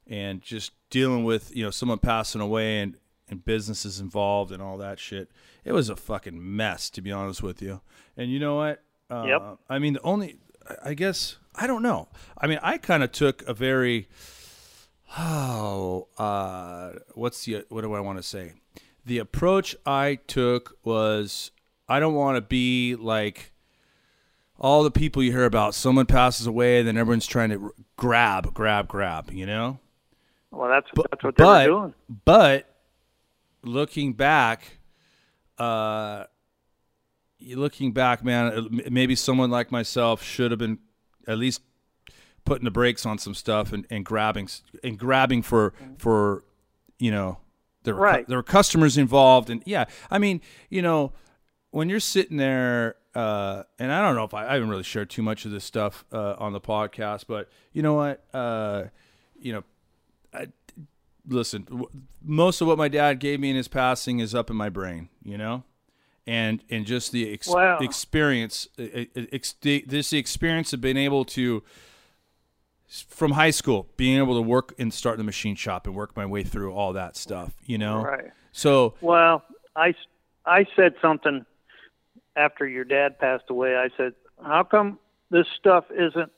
and just dealing with you know someone passing away and and businesses involved and all that shit. It was a fucking mess, to be honest with you. And you know what? Uh, Yep. I mean, the only I guess I don't know. I mean, I kind of took a very oh, uh, what's the what do I want to say? The approach I took was I don't want to be like all the people you hear about. Someone passes away, and then everyone's trying to r- grab, grab, grab. You know, Well, that's but that's what they but, were doing. but looking back, uh, you- looking back, man, maybe someone like myself should have been at least putting the brakes on some stuff and, and grabbing and grabbing for for you know there were, cu- there were customers involved and yeah I mean you know when you're sitting there uh, and I don't know if I, I haven't really shared too much of this stuff uh, on the podcast but you know what uh, you know I, listen w- most of what my dad gave me in his passing is up in my brain you know and and just the ex- Wow. experience ex- the- this the experience of being able to from high school being able to work and start the machine shop and work my way through all that stuff you know Right. so Well, I, I said something after your dad passed away. I said, "How come this stuff isn't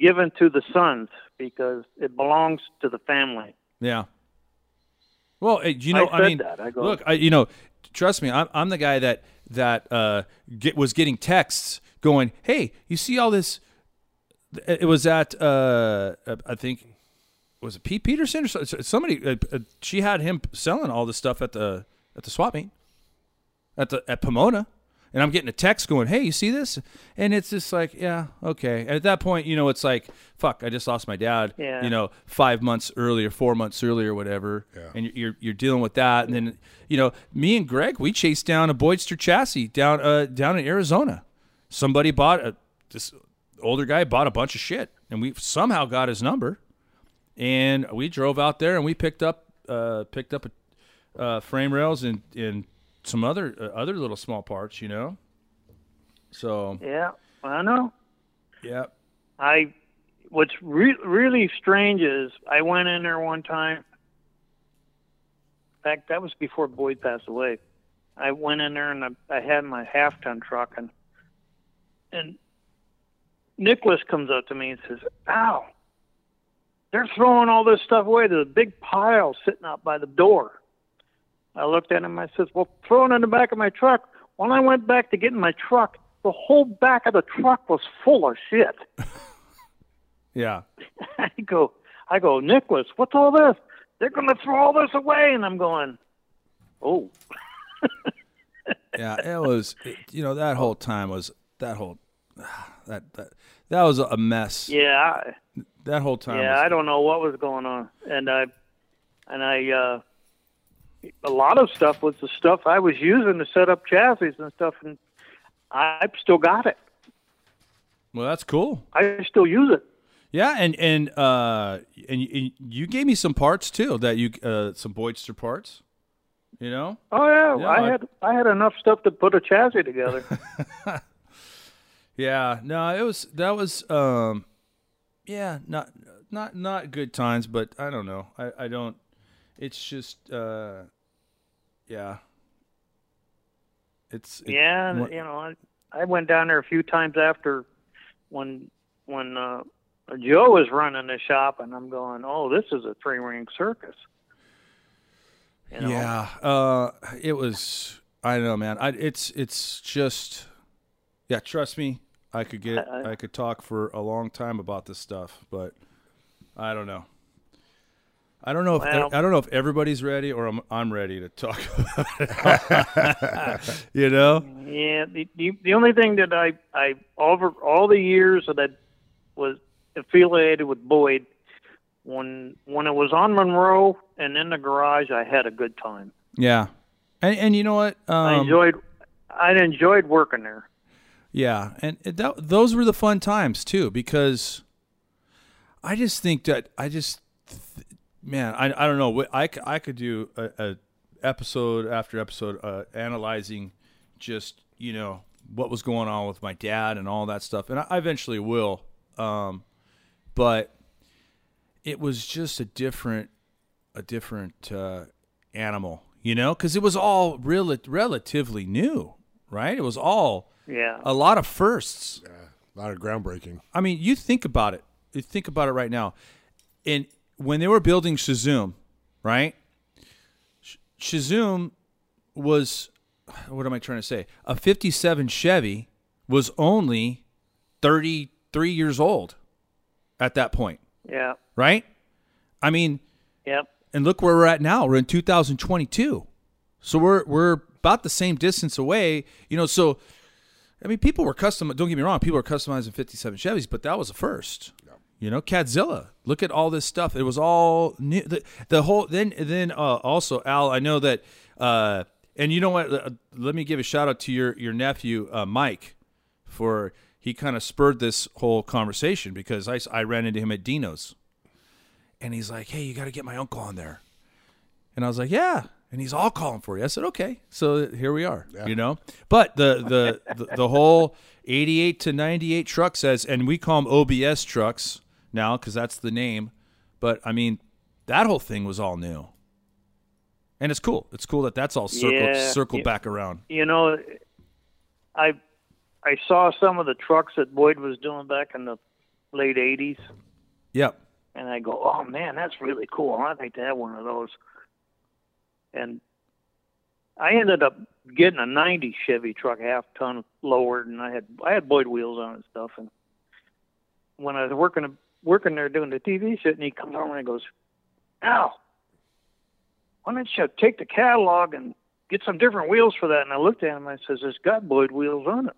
given to the sons because it belongs to the family?" Yeah. Well, eh, you know, I I, mean, that. I go- look, I, you know, trust me, I'm, I'm the guy that that uh, get, was getting texts going, "Hey, you see all this?" It was at uh, I think was it Pete Peterson or somebody? Uh, uh, she had him selling all this stuff at the at the swap meet at the at Pomona. And I'm getting a text going, "Hey, you see this?" And it's just like, "Yeah, okay." And at that point, you know, it's like, "Fuck, I just lost my dad." Yeah. You know, five months earlier, four months earlier, whatever. Yeah. And you're- you're you're dealing with that, and then you know, me and Greg, we chased down a Boydster chassis down uh down in Arizona. Somebody bought a this older guy bought a bunch of shit, and we somehow got his number, and we drove out there and we picked up uh picked up a, uh, frame rails and and some other uh, other little small parts, you know. So Yeah, I know. yeah, I what's re- really strange is I went in there one time. In fact, that was before Boyd passed away. I went in there and I, I had my half ton truck and and Nicholas comes up to me and says, "Ow, they're throwing all this stuff away. There's a big pile sitting out by the door." I looked at him. I says, "Well, throw it in the back of my truck." When I went back to get in my truck, the whole back of the truck was full of shit. [LAUGHS] yeah, [LAUGHS] I go, I go, Nicholas, what's all this? They're going to throw all this away, and I'm going, oh, [LAUGHS] yeah. It was it, you know that whole time was that whole [SIGHS] that that that was a mess. yeah, I, That whole time. yeah. was, I don't know what was going on, and I, and I, uh, a lot of stuff was the stuff I was using to set up chassis and stuff, and I've still got it. Well, that's cool. I still use it. Yeah, and and uh and you, you gave me some parts too that you uh some Boydster parts. You know. Oh yeah, Yeah, I I- had I had enough stuff to put a chassis together. [LAUGHS] Yeah, no, it was that was um yeah, not not not good times, but I don't know. I I don't it's just uh yeah. It's it- Yeah, what- you know, I, I went down there a few times after when when uh, Jo was running the shop, and I'm going, oh, this is a three ring circus. You know? Yeah, uh, it was. I don't know, man. I, it's it's just, yeah. Trust me, I could get. I- I could talk for a long time about this stuff, but I don't know. I don't know if Well- I don't know if everybody's ready or I'm I'm ready to talk about it. [LAUGHS] you know? Yeah, the, the the only thing that I I over all the years that I was affiliated with Boyd, when when it was on Monroe and in the garage, I had a good time. Yeah. And and you know what? Um, I enjoyed I enjoyed working there. Yeah, and it- that, those were the fun times too, because I just think that I just, man, I, I don't know. I, I, c- I could do a, a episode after episode uh, analyzing just you know what was going on with my dad and all that stuff, and I, I eventually will. Um, but it was just a different, a different uh, animal, you know, because it was all rel- relatively new, right? It was all Yeah. a lot of firsts. Yeah, a lot of groundbreaking. I mean, you think about it. You think about it right now. And when they were building CheZoom, right? Sh- CheZoom was what am I trying to say? A 57 Chevy was only 33 years old at that point, Yeah. right? I mean, Yep. and look where we're at now. We're in 2022. So we're we're about the same distance away, you know, so I mean, people were custom. Don't get me wrong. People were customizing '57 Chevys, but that was a first. You know, Cadzilla. Look at all this stuff. It was all new. The, the whole then then uh, also Al. I know that. Uh, and you know what? Uh, Let me give a shout out to your your nephew uh, Mike for he kind of spurred this whole conversation because I I ran into him at Dino's, and he's like, "Hey, you got to get my uncle on there," and I was like, "Yeah." And he's all calling for you. I said, "Okay." So here we are. You know, but the the the, the whole '88 to '98 truck says, and we call them OBS trucks now because that's the name. But I mean, that whole thing was all new, and it's cool. It's cool that that's all circled Yeah, circled back around. You know, I I saw some of the trucks that Boyd was doing back in the late '80s, Yep. and I go, "Oh man, that's really cool. I'd like to have one of those." And I ended up getting a '90 Chevy truck, half ton lowered, and I had I had Boyd wheels on it and stuff. And when I was working working there doing the TV shit, and he comes over and he goes, "Al, why don't you take the catalog and get some different wheels for that?" And I looked at him. And I says, "It's got Boyd wheels on it."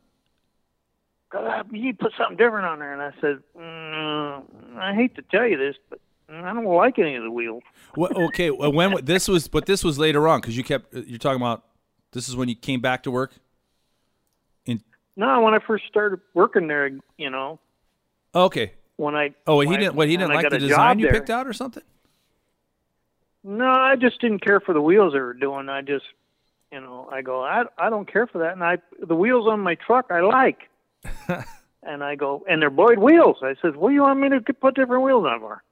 God, you put something different on there, and I said, mm, "I hate to tell you this, but I don't like any of the wheels." Well, okay. Well, when this was, but this was later on because you kept you're talking about. This is when you came back to work. In No, when I first started working there, you know, okay. When I Oh, he when I- didn't. What he didn't like the design you there- picked out or something. No, I just didn't care for the wheels they were doing. I just, you know, I go, I I don't care for that, and I the wheels on my truck I like, [LAUGHS] and I go, and they're Boyd wheels. I says, what do you want me to put different wheels on for?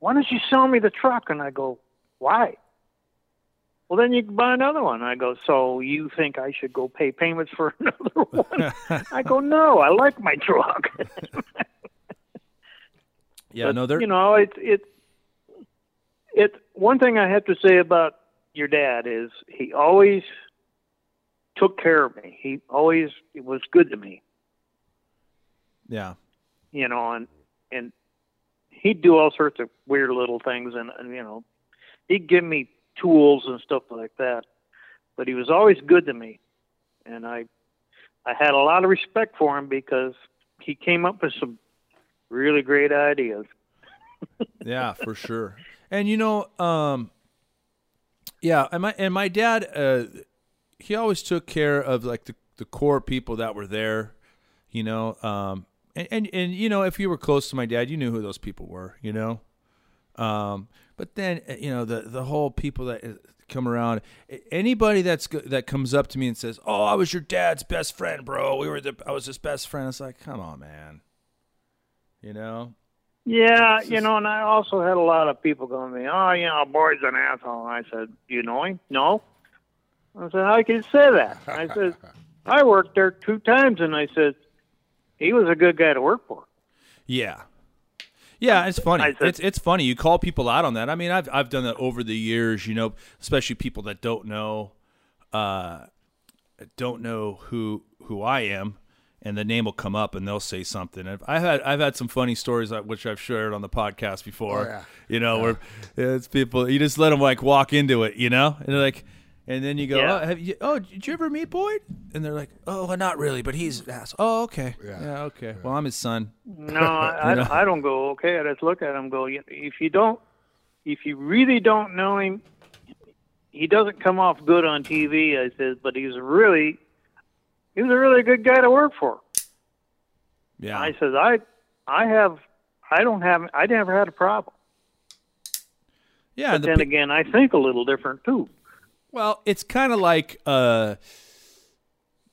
Why don't you sell me the truck? And I go, why? Well, then you can buy another one. I go, so you think I should go pay payments for [LAUGHS] another one? [LAUGHS] I go, no, I like my truck. Yeah. But, no, they're. you know, it's it's it. One thing I have to say about your dad is he always took care of me. He always was good to me. yeah. You know, and and he'd do all sorts of weird little things, and, and you know, he'd give me tools and stuff like that. But he was always good to me, and I I had a lot of respect for him because he came up with some really great ideas. [LAUGHS] yeah, for sure. And you know, um, yeah, and my and my dad, uh, he always took care of like the the core people that were there, you know. Um, and, and and you know, if you were close to my dad, you knew who those people were, you know. Um, but then uh, you know the the whole people that uh, come around, anybody that's that comes up to me and says, "Oh, I was your dad's best friend, bro. We were the I was his best friend." It's like, come on, man. You know. Yeah, you know, and I also had a lot of people going to me, oh, you know, Boyd's an asshole. And I said, you know him? No. I said, how can you say that? I said, I worked there two times, and I said, he was a good guy to work for. Yeah. Yeah, it's funny. Said- it's it's funny. You call people out on that. I mean, I've I've done that over the years. You know, especially people that don't know, uh, don't know who who I am, and the name will come up and they'll say something. I've, I've had I've had some funny stories which I've shared on the podcast before. Oh, yeah. You know, where it's people you just let them like walk into it. You know, and they're like. And then you go, Yeah. oh, have you, oh, did you ever meet Boyd? And they're like, oh, well, not really, but he's an ass. Oh, okay. Yeah. Yeah, okay. Well, I'm his son. No, [LAUGHS] I, You know? I, I don't go. Okay, I just look at him. and Go. If you don't, if you really don't know him, he doesn't come off good on TV. I says, but he's really, he was a really good guy to work for. Yeah. I says, I, I have, I don't have, I never had a problem. yeah. But and the then again, I think a little different too. Well, it's kind of like, uh,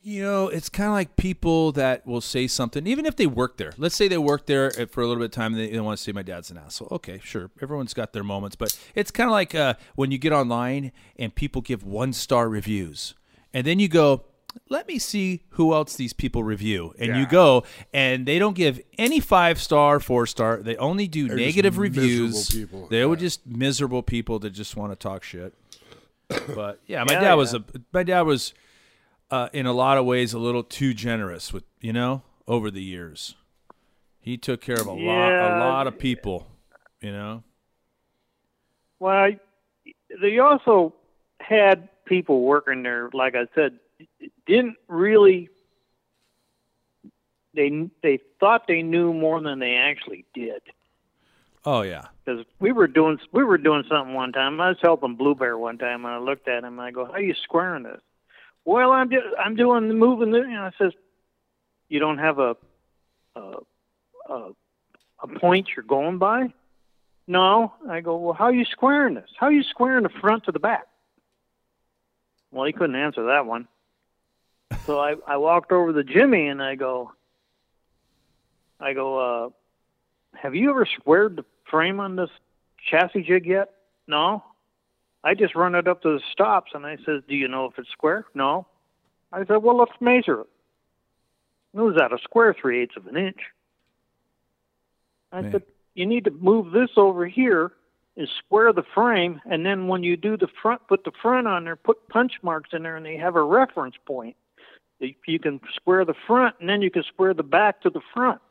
you know, it's kind of like people that will say something, even if they work there. Let's say they work there for a little bit of time and they, they want to say my dad's an asshole. Okay, sure. Everyone's got their moments, but it's kind of like uh, when you get online and people give one star reviews. And then you go, let me see who else these people review. And you go, and they don't give any five star, four star. They only do They're negative reviews. They were just miserable people that just want to talk shit. [COUGHS] But yeah, my Yeah, dad was yeah. a my dad was uh, in a lot of ways a little too generous with you know over the years. He took care of a lot a lot of people, you know. Well, I, they also had people working there, like I said, didn't really. They they thought they knew more than they actually did. Oh yeah. Because we were doing we were doing something one time. I was helping Blueberry one time, and I looked at him. and I go, "How are you squaring this?" Well, I'm just, I'm doing the moving. The, know, I says, "You don't have a a, a a point you're going by?" No. I go, "Well, how are you squaring this? How are you squaring the front to the back?" Well, he couldn't answer that one. So I I walked over to Jimmy and I go, I go, uh, have you ever squared the frame on this chassis jig yet? No. I just run it up to the stops and I says, Do you know if it's square? No. I said, Well let's measure it. It was at a square three eighths of an inch. I Man. said, You need to move this over here and square the frame and then when you do the front put the front on there, put punch marks in there and they have a reference point. You can square the front and then you can square the back to the front.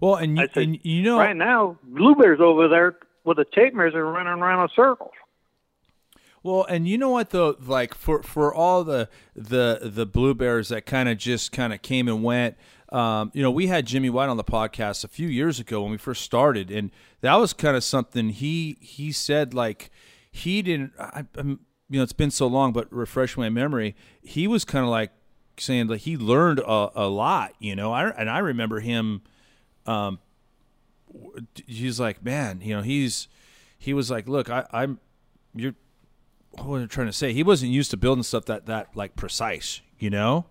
Well, and you, said, and you know Right now, Blueberry's over there with a tape measure running around in circles. Well, and you know what though, like for for all the the the blue bears that kind of just kind of came and went. Um, you know, we had Jimmy White on the podcast a few years ago when we first started, and that was kind of something he he said like he didn't. I, I'm, you know, it's been so long, but refresh my memory. He was kind of like saying like he learned a, a lot. You know, I and I remember him. Um, he's like, man, you know, he's he was like, look, I, I'm you're what was I trying to say? He wasn't used to building stuff that that like precise, you know,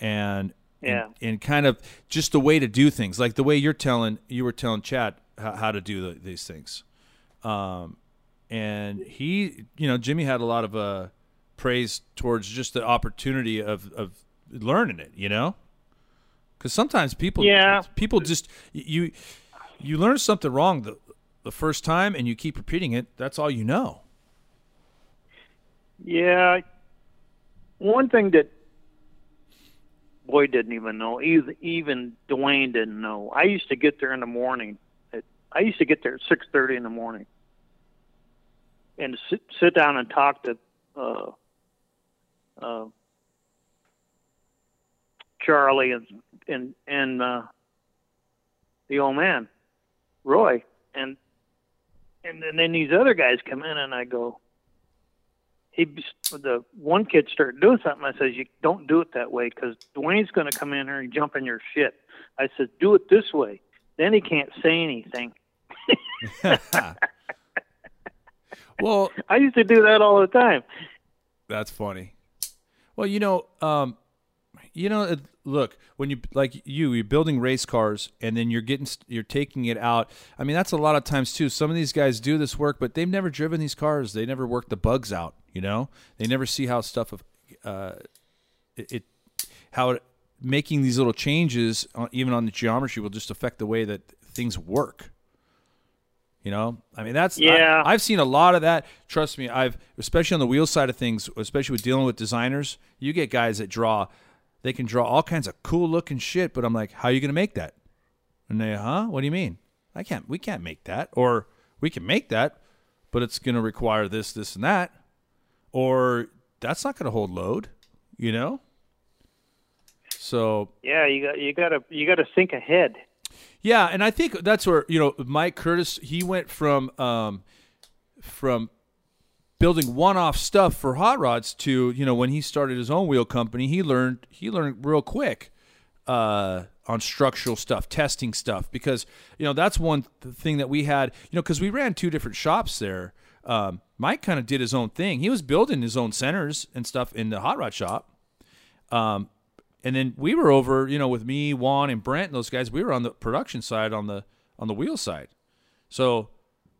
and Yeah. and, and kind of just the way to do things, like the way you're telling you were telling Chad how, how to do the, these things. Um, and he, you know, Jimmy had a lot of uh praise towards just the opportunity of of learning it, you know, because sometimes people, Yeah. people just you you learn something wrong the the first time and you keep repeating it. That's all you know. Yeah. One thing that Boyd didn't even know, even, even Dwayne didn't know. I used to get there in the morning. At, I used to get there at six thirty in the morning, and sit, sit down and talk to uh, uh, Charlie and and and uh, the old man, Roy, and and, and then these other guys come in, and I go, he the one kid started doing something. I says, "You don't do it that way because Dwayne's going to come in here and jump in your shit." I said, "Do it this way." Then he can't say anything. [LAUGHS] [LAUGHS] Well, [LAUGHS] I used to do that all the time. That's funny. Well, you know, um, you know, look when you like you, you're building race cars, and then you're getting, you're taking it out. I mean, that's a lot of times too. Some of these guys do this work, but they've never driven these cars. They never worked the bugs out. You know, they never see how stuff of uh, it, it how it, making these little changes, even on the geometry, will just affect the way that things work. You know, I mean, that's Yeah. I, I've seen a lot of that. Trust me, I've especially on the wheel side of things, especially with dealing with designers. You get guys that draw, they can draw all kinds of cool looking shit, but I'm like, how are you going to make that? And they, huh? What do you mean? I can't. We can't make that, or we can make that, but it's going to require this, this, and that, or that's not going to hold load. You know. So Yeah, you got you got to you got to think ahead. Yeah, and I think that's where you know Mike Curtis he went from um, from building one-off stuff for hot rods to you know when he started his own wheel company he learned he learned real quick uh, on structural stuff, testing stuff because you know that's one th- thing that we had you know because we ran two different shops there. Um, Mike kind of did his own thing. He was building his own centers and stuff in the hot rod shop. Um, and then we were over, you know, with me, Juan, and Brent, and those guys. We were on the production side, on the on the wheel side. So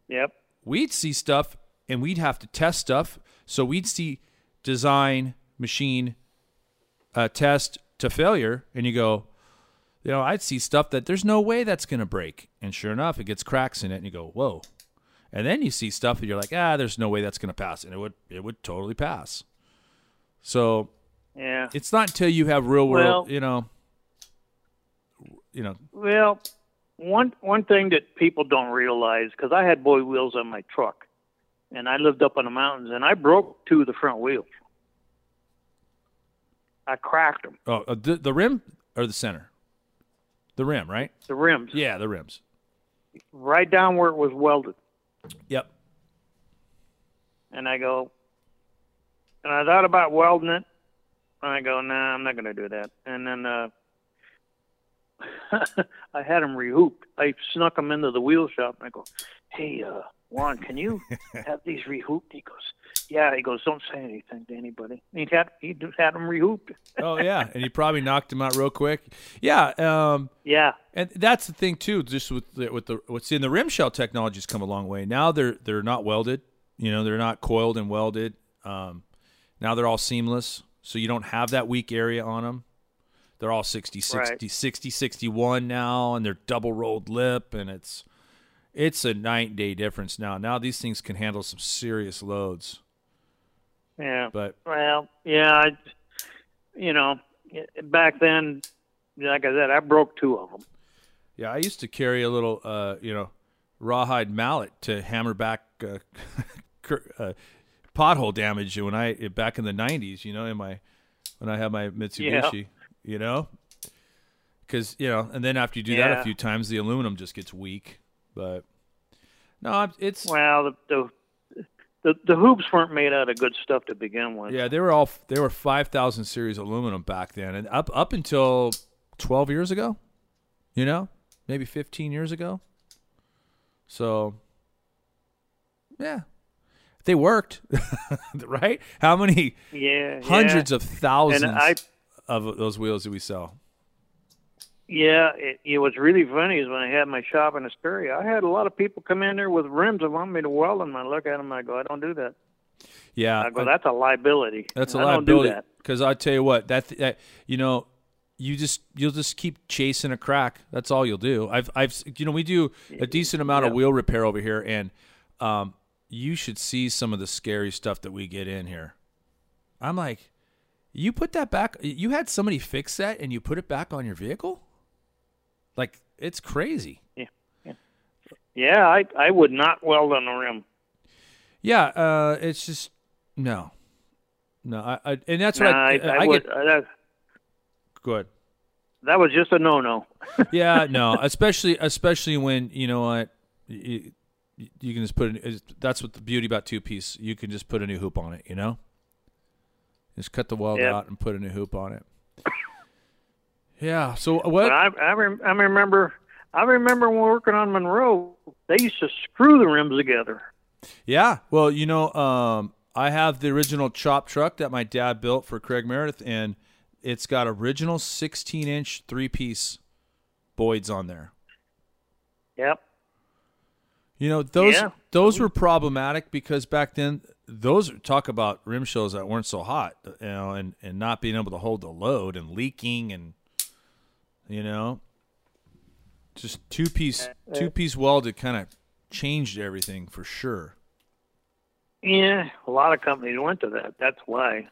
Yep. we'd see stuff, and we'd have to test stuff. So we'd see design, machine, uh, test to failure, and you go, you know, I'd see stuff that there's no way that's going to break, and sure enough, it gets cracks in it, and you go, whoa. And then you see stuff and you're like, ah, there's no way that's going to pass, and it would it would totally pass. So Yeah. it's not until you have real world, Well- you know, you know, Well, one one thing that people don't realize because I had Boyd wheels on my truck, and I lived up in the mountains, and I broke two of the front wheels. I cracked them, oh, uh, the, the rim or the center, the rim, right? the rims, Yeah, the rims. right down where it was welded. Yep. And I go, and I thought about welding it. I go, nah, I'm not going to do that. And then uh, [LAUGHS] I had him rehooped. I snuck him into the wheel shop, and I go, hey, uh, Juan, can you [LAUGHS] have these rehooped? He goes, yeah. He goes, don't say anything to anybody. He had he had them rehooped. [LAUGHS] Oh yeah, and he probably knocked him out real quick. Yeah, um, Yeah, and that's the thing too. Just with the, with the what's in the rim shell technology's come a long way. Now they're they're not welded. You know, they're not coiled and welded. Um, now they're all seamless, so you don't have that weak area on them. They're all 60, 60, Right. 60, 61 now, and they're double rolled lip, and it's it's a night and day difference now. Now these things can handle some serious loads. yeah. But Well, yeah, I, you know, back then, like I said, I broke two of them. Yeah, I used to carry a little, uh, you know, rawhide mallet to hammer back uh, [LAUGHS] uh, pothole damage when I back in the '90s. You know, in my when I had my Mitsubishi. You know, because you know, and then after you do that a few times, the aluminum just gets weak. But no, it's Well, the, the the the hoops weren't made out of good stuff to begin with. yeah, they were all they were 5000 series aluminum back then, and up up until 12 years ago. You know, maybe 15 years ago. So, yeah, they worked, [LAUGHS] right? How many yeah, hundreds yeah. of thousands I, of those wheels did we sell? yeah, it, it was really funny is when I had my shop in Astoria, I had a lot of people come in there with rims and want me to weld them. I look at them, I go, I don't do that. Yeah, I go, that's a liability. That's a I don't do liability. Because I tell you what, that, that you know, you just you'll just keep chasing a crack. That's all you'll do. I've I've you know we do a decent amount of wheel repair over here, and um, you should see some of the scary stuff that we get in here. I'm like, you put that back. You had somebody fix that, and you put it back on your vehicle. Like it's crazy. Yeah, Yeah, yeah I I would not weld on the rim. Yeah, uh, it's just no, no. I, I and that's what Nah, I, I, I, I would. get. uh, that, Good. that was just a no-no. [LAUGHS] yeah, no, especially especially when you know what you, you can just put an, that's what the beauty about two piece. You can just put a new hoop on it. You know, just cut the weld Yeah. out and put a new hoop on it. [COUGHS] Yeah. So But what? I I, rem- I remember I remember when working on Monroe, they used to screw the rims together. Yeah. Well, you know, um, I have the original chop truck that my dad built for Craig Meredith, and it's got original 16 inch three piece Boyds on there. Yep. You know, those Yeah. those were problematic because back then those talk about rim shells that weren't so hot, you know, and and not being able to hold the load and leaking and you know, just two piece uh, uh, two piece welded kind of changed everything for sure. Yeah, a lot of companies went to that. That's why.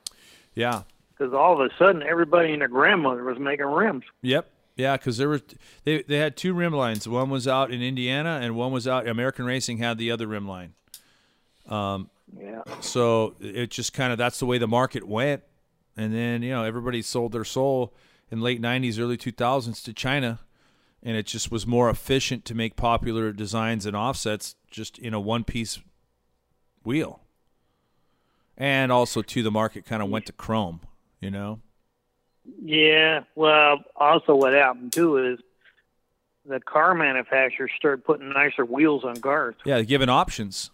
Yeah. Because all of a sudden, everybody and their grandmother was making rims. Yep. Yeah, because there were they they had two rim lines. One was out in Indiana, and one was out. American Racing had the other rim line. Um, yeah. So it just kind of that's the way the market went, and then you know everybody sold their soul in late '90s, early 2000s to China, and it just was more efficient to make popular designs and offsets just in a one-piece wheel. And also, too, the market kind of went to chrome. You know. Yeah. Well, also what happened too is the car manufacturers started putting nicer wheels on cars. Yeah, giving options.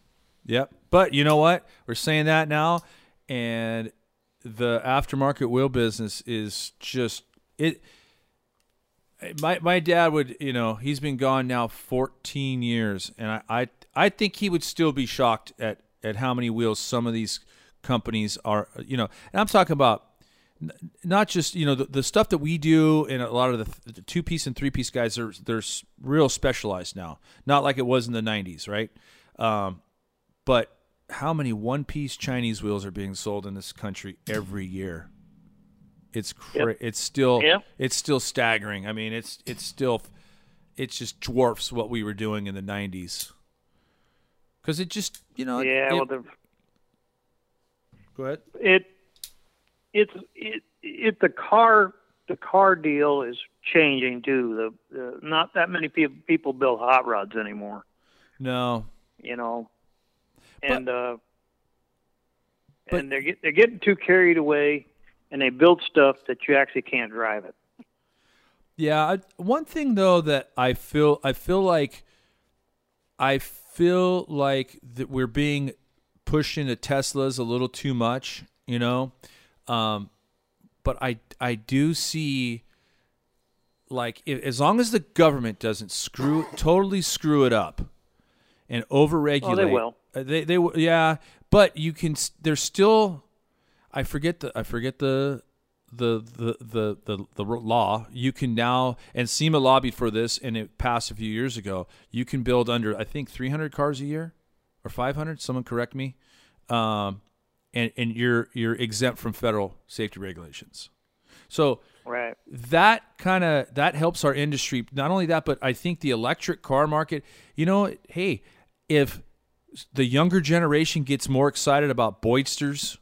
Yep. But you know what? We're saying that now, and the aftermarket wheel business is just it. My my dad would, you know, he's been gone now 14 years, and I I, I think he would still be shocked at at how many wheels some of these companies are. You know, and I'm talking about not just you know the, the stuff that we do and a lot of the, the two piece and three piece guys are they're real specialized now not like it was in the 90s right um, but how many one piece chinese wheels are being sold in this country every year it's cra- Yep. it's still Yep. it's still staggering i mean it's it's still it just dwarfs what we were doing in the 90s because it just you know Yeah. it- well, the, go ahead it it's it it the car the car deal is changing too. The, the not that many people people build hot rods anymore. no You know, and uh, But- and they're get, they're getting too carried away, and they build stuff that you actually can't drive it. Yeah, I, one thing though that I feel I feel like I feel like that we're being pushed into Teslas a little too much, you know. Um, but I I do see like if, as long as the government doesn't screw totally screw it up and overregulate, they will. uh, They they will- yeah, but you can. There's still. I forget the I forget the the the the the, the law. You can now and SEMA lobbied for this and it passed a few years ago. You can build under I think 300 cars a year or 500. Someone correct me. Um, and and you're you're exempt from federal safety regulations. So Right. that kind of that helps our industry not only that but i think the electric car market you know hey if the younger generation gets more excited about boydsters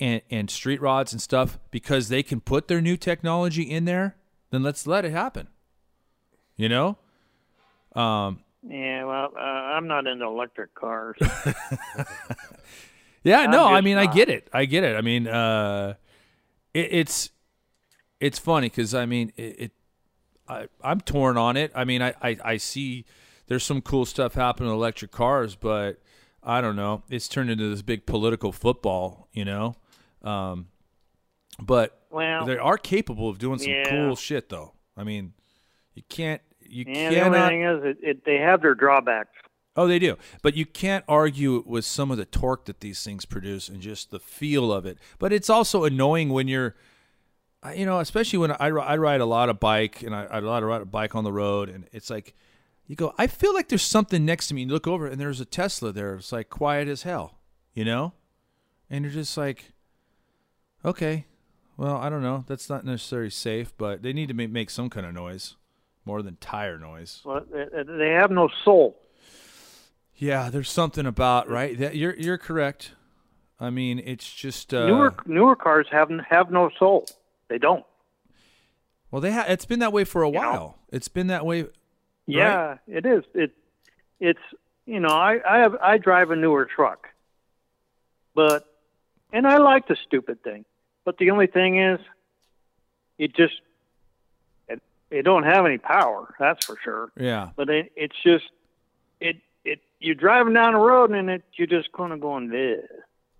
and, and street rods and stuff because they can put their new technology in there then let's let it happen you know um, Yeah. Well, uh, I'm not into electric cars. [LAUGHS] Yeah, I'm no, I mean, I get it. I get it. I mean, uh, it, it's it's funny because I mean, it, it I, I'm torn on it. I mean, I, I I see there's some cool stuff happening in electric cars, but I don't know. It's turned into this big political football, you know. Um, but Well, they are capable of doing some yeah. cool shit, though. I mean, you can't you yeah. The only thing is, it, it, they have their drawbacks. Oh, they do. But you can't argue with some of the torque that these things produce and just the feel of it. But it's also annoying when you're, you know, especially when I, I ride a lot of bike and I, I ride a bike on the road, and it's like, you go, I feel like there's something next to me. You look over and there's a Tesla there. It's like quiet as hell, you know, and you're just like, okay, well, I don't know. That's not necessarily safe, but they need to make, some kind of noise more than tire noise. Well, they have no soul. Yeah, there's something about right. That you're you're correct. I mean, it's just uh, newer newer cars have have no soul. They don't. Well, they ha- it's been that way for a You know? while. It's been that way. Yeah, it is. It it's you know I I have I drive a newer truck, but and I like the stupid thing, but the only thing is, it just it it don't have any power. That's for sure. Yeah, But it, it's just you're driving down the road and it you're just kind of going this.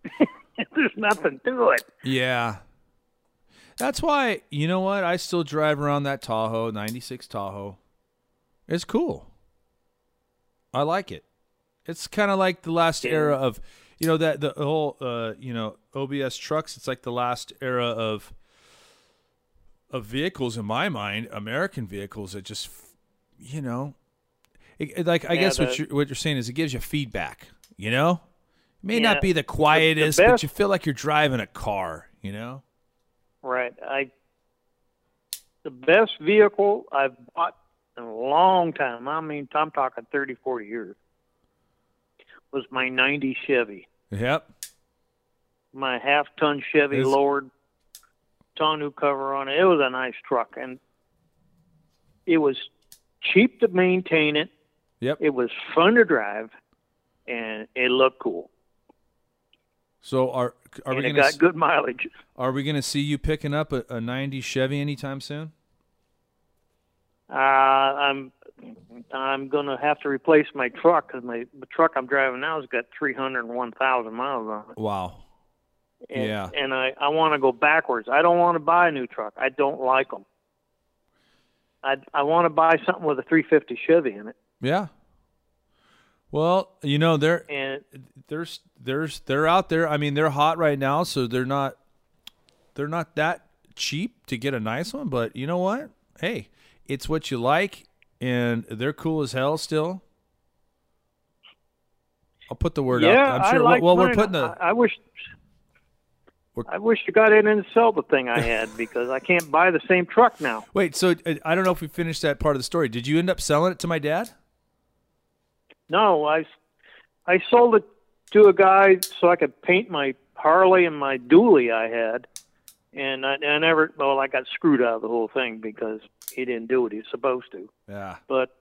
[LAUGHS] There's nothing to it. yeah. That's why you know what I still drive around that Tahoe '96 Tahoe. It's cool. I like it. It's kind of like the last era of, you know, that the whole, uh, you know, OBS trucks. It's like the last era of of vehicles in my mind, American vehicles that just, you know, it, like I guess what the- you're what you're saying is it gives you feedback. You know, it may Yeah. not be the quietest, but best- you feel like you're driving a car. You know. Right. I the best vehicle I've bought in a long time. I mean, I'm talking 30, 40 years. Was my '90 Chevy, Yep. my half-ton Chevy Is- lowered, tonneau cover on it. It was a nice truck, and it was cheap to maintain it. Yep. It was fun to drive, and it looked cool. So are are we and it gonna got good mileage. are we gonna see you picking up a, a '90 Chevy anytime soon? Uh, I'm I'm gonna have to replace my truck because my the truck I'm driving now has got 301,000 miles on it. Wow. And, Yeah. And I I want to go backwards. I don't want to buy a new truck. I don't like them. I I want to buy something with a 350 Chevy in it. Yeah. Well, you know they're And there's there's they're out there. I mean, they're hot right now, so they're not they're not that cheap to get a nice one. But you know what? Hey, it's what you like, and they're cool as hell still. I'll put the word yeah, out. I'm sure. I like well, we're putting the I, I wish. I wish you got in and sell the thing I had [LAUGHS] because I can't buy the same truck now. wait. So uh, I don't know if we finished that part of the story. Did you end up selling it to my dad? No, I, I sold it to a guy so I could paint my Harley and my dually I had, and I, I never. Well, I got screwed out of the whole thing because he didn't do what he was supposed to. Yeah. But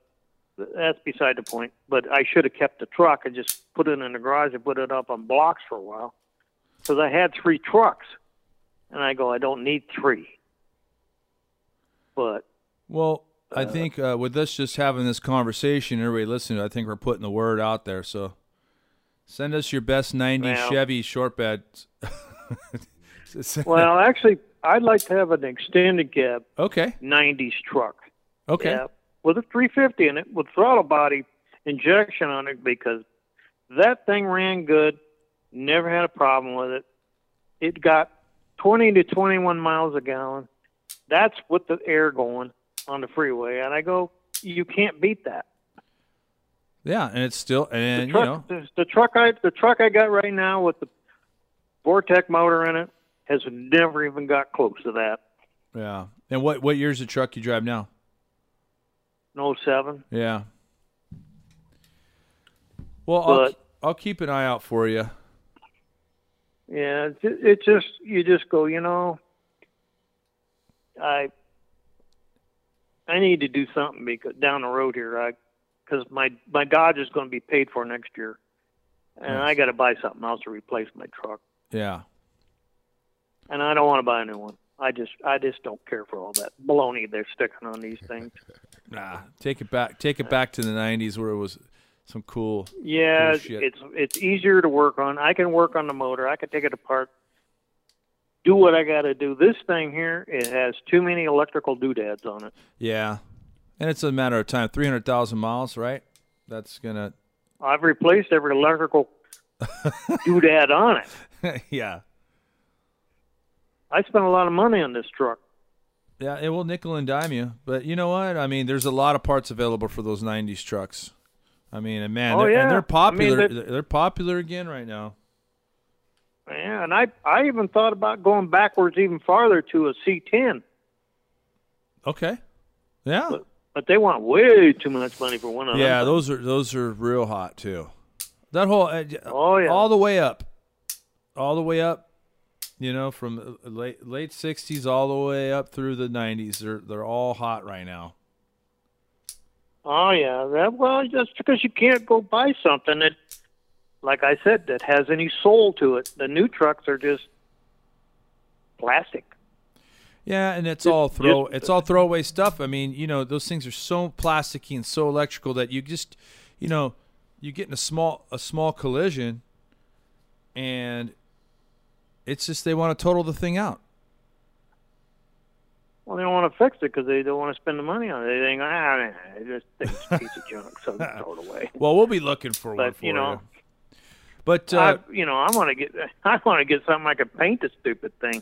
that's beside the point. But I should have kept the truck and just put it in the garage and put it up on blocks for a while, because I had three trucks, and I go, I don't need three. But Well, I think uh, with us just having this conversation, everybody listening, I think we're putting the word out there. So send us your best 90 Well- Chevy short bed. [LAUGHS] well, actually, I'd like to have an extended cab okay. '90s truck. Okay. Yeah, with a 350 in it, with throttle body injection on it, because that thing ran good. Never had a problem with it. It got 20 to 21 miles a gallon. That's with the air going on the freeway, and I go, you can't beat that. Yeah, and it's still The and you know, the, the truck I the truck I got right now with the Vortec motor in it has never even got close to that. yeah. And what what year's the truck you drive now? No oh seven. Yeah. Well, I'll, I'll keep an eye out for you. Yeah, it, it just you just go, you know, I I need to do something because down the road here, I because my my Dodge is going to be paid for next year, and Nice. I got to buy something else to replace my truck, Yeah. and I don't want to buy a new one. I just I just don't care for all that baloney they're sticking on these things. [LAUGHS] Nah, take it back. Take it back to the '90s where it was some cool. Yeah, Cool shit. it's it's easier to work on. I can work on the motor. I can take it apart, do what I got to do. This thing here, it has too many electrical doodads on it. Yeah, and it's a matter of time. Three hundred thousand miles, right? That's gonna. I've replaced every electrical [LAUGHS] doodad on it. [LAUGHS] yeah. I spent a lot of money on this truck. Yeah, it will nickel and dime you, but you know what? I mean, there's a lot of parts available for those '90s trucks. I mean, and man, Oh, they're, yeah. and they're I mean, popular. that- they're popular again right now. Yeah, and I I even thought about going backwards even farther to a C10, Okay. Yeah. but, but they want way too much money for one of them. Yeah, those are those are real hot too. That whole uh, Oh, yeah. all the way up, all the way up. You know, from uh, late late '60s all the way up through the '90s, they're they're all hot right now. Oh yeah, well, just because you can't go buy something that, like I said, that has any soul to it. The new trucks are just plastic. Yeah, and it's all throw it's all throwaway stuff. I mean, you know, those things are so plasticky and so electrical that you just, you know, you get in a small a small collision, and it's just they want to total the thing out. Well, they don't want to fix it because they don't want to spend the money on it. They think, ah, this thing's a piece of junk, so [LAUGHS] throw it away. Well, we'll be looking for one for you know, But uh, I, you know, I want to get, [LAUGHS] I want to get something I can paint the stupid thing.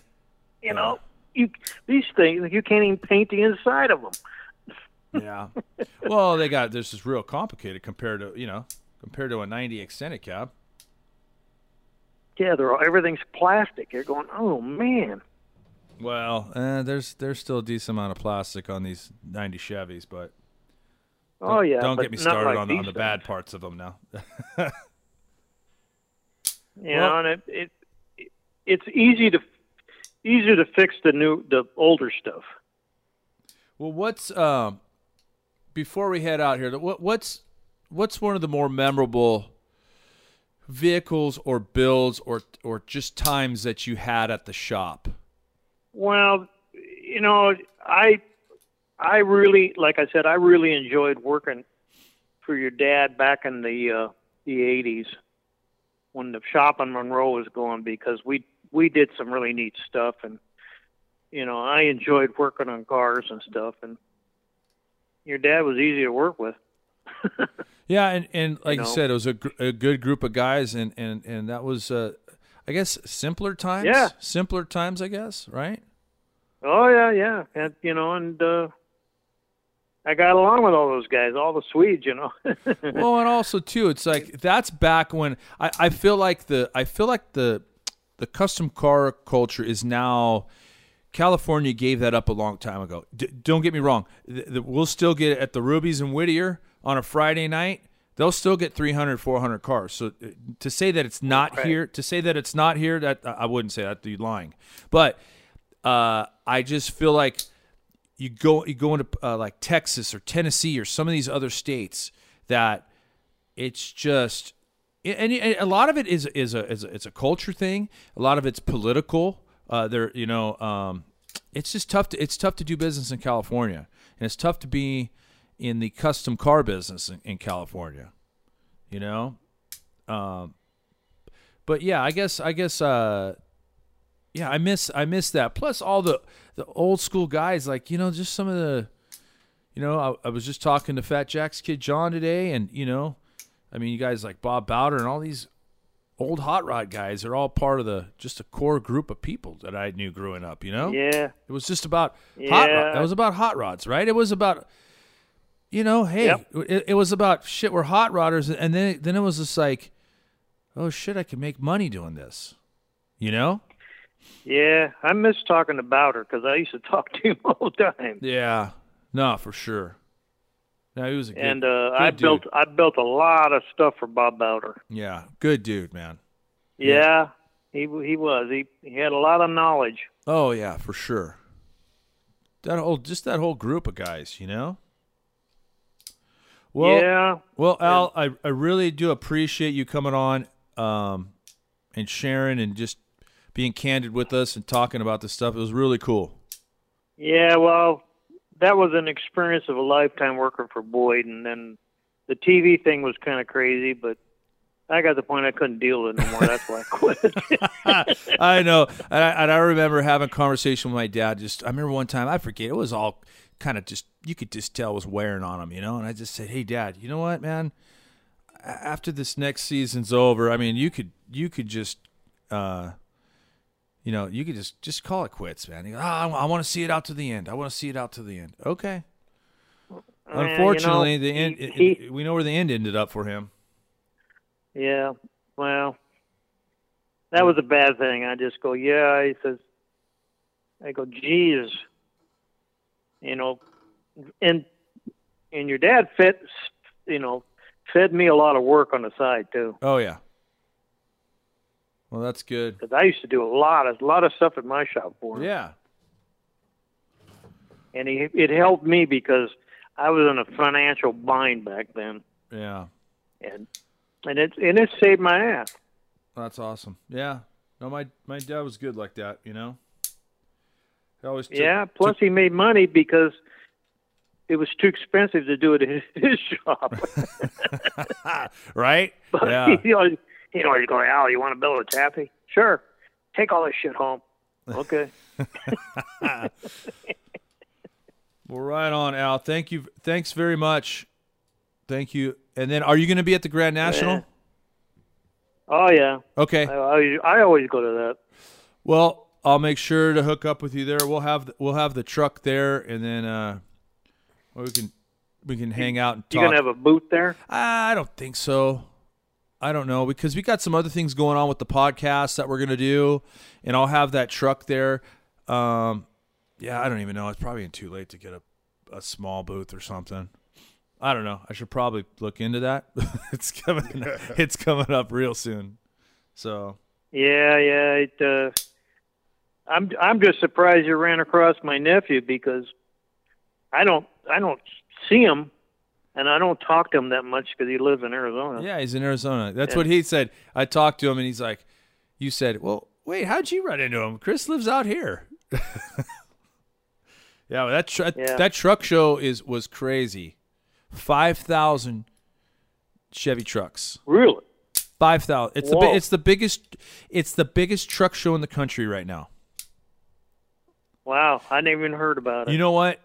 You know, you these things you can't even paint the inside of them. yeah. Well, they got this is real complicated compared to you know compared to a 90 extended cab. Yeah, they're all, everything's plastic. You're going, oh man. Well, uh, there's there's still a decent amount of plastic on these 90 Chevys, but Oh yeah. don't get me started like on, the, on the bad parts of them now. [LAUGHS] You Well- know, and it, it it it's easy to easier to fix the new the older stuff. Well, what's um before we head out here? What what's what's one of the more memorable vehicles or builds or or just times that you had at the shop? Well, you know, I I really like I said I really enjoyed working for your dad back in the uh the 80s when the shop on Monroe was going because we we did some really neat stuff and you know, I enjoyed working on cars and stuff and your dad was easy to work with. [LAUGHS] Yeah, and, and like you, know? said, it was a, gr- a good group of guys, and and and that was, uh, I guess, simpler times. Yeah. simpler times, I guess, right? Oh yeah, yeah, and you know, and uh, I got along with all those guys, all the Swedes, you know. [LAUGHS] well, and also too, it's like that's back when I, I feel like the I feel like the the custom car culture is now. California gave that up a long time ago. D- don't get me wrong; we'll still get it at the Ruby's and Whittier on a Friday night. They'll still get 300, 400 cars. So uh, to say that it's not Right. here, to say that it's not here, that I wouldn't say that. You're lying. But uh, I just feel like you go you go into uh, like Texas or Tennessee or some of these other states that it's just and, a lot of it is is a, is a it's a culture thing. A lot of it's political. Uh, there, you know, um, it's just tough to it's tough to do business in California, and it's tough to be in the custom car business in, in California. You know, um, but yeah, I guess I guess uh, yeah, I miss I miss that. Plus all the the old school guys, like you know, just some of the, you know, I, I was just talking to Fat Jack's kid John today, and you know, I mean, you guys like Bob Bowder and all these old hot rod guys are all part of the just a core group of people that I knew growing up. You know, yeah, it was just about hot. Rod. Yeah. It was about hot rods, right? It was about, you know, hey, Yep. it, it was about shit. We're hot rodders, and then then it was just like, oh shit, I can make money doing this. You know? Yeah. I miss talking about her because I used to [LAUGHS] talk to him all the time. Yeah. No, for sure. No, he was a good, and uh, good I dude. built I built a lot of stuff for Bob Bowder. Yeah, good dude, man. Yeah, he he was. He he had a lot of knowledge. Oh yeah, for sure. That whole just that whole group of guys, you know. Well, yeah, Well, Al, I, I really do appreciate you coming on um, and sharing and just being candid with us and talking about this stuff. It was really cool. yeah. Well, that was an experience of a lifetime working for Boyd, and then the TV thing was kind of crazy, but. I got the point I couldn't deal with it no more. That's why I quit. [LAUGHS] I know. And I, and I remember having a conversation with my dad. Just I remember one time, I forget, it was all kind of just, you could just tell was wearing on him, you know? And I just said, hey, dad, you know what, man? After this next season's over, I mean, you could, you could just, uh, you know, you could just just call it quits, man. You go, "Ah, I, want to see it out to the end. I want to see it out to the end. Okay. Unfortunately, you know, the end. he- it- he- we know where the end ended up for him. Yeah, well, that was a bad thing. I just go, yeah. He says, I go, geez, you know, and and your dad fed, you know, fed me a lot of work on the side too, Oh yeah. Well, that's good. because I used to do a lot of a lot of stuff at my shop for him, Yeah. and he it helped me because I was in a financial bind back then, Yeah. and and it and it saved my ass. That's awesome. Yeah. No, my my dad was good like that. You know. He always took, Yeah. Plus, he made money because it was too expensive to do it at his, [LAUGHS] his shop. [LAUGHS] right. [LAUGHS] But Yeah. he always, he always going, Al, you want to build a taffy? Sure. Take all this shit home. Okay. [LAUGHS] Well, right on, Al. Thank you. Thanks very much. Thank you. And then, are you going to be at the Grand National? Yeah. Oh yeah, Okay. I, I, I always go to that. Well, I'll make sure to hook up with you there. We'll have the, we'll have the truck there, and then uh, well, we can we can hang out and talk. You gonna have a booth there? I don't think so. I don't know because we got some other things going on with the podcast that we're gonna do, and I'll have that truck there. Um, yeah, I don't even know. It's probably too late to get a a small booth or something. I don't know. I should probably look into that. [LAUGHS] it's coming. [LAUGHS] it's coming up real soon. So Yeah, yeah. It, uh, I'm I'm just surprised you ran across my nephew because I don't I don't see him, and I don't talk to him that much because he lives in Arizona. Yeah, he's in Arizona. That's Yeah. what he said. I talked to him, and he's like, "You said, well, wait, how'd you run into him? Chris lives out here." [LAUGHS] yeah, well, that tr- Yeah. that truck show is was crazy. Five thousand Chevy trucks. Really? Five thousand. It's the Whoa. bi- it's the biggest it's the biggest truck show in the country right now. Wow, I never even heard about it. You know what?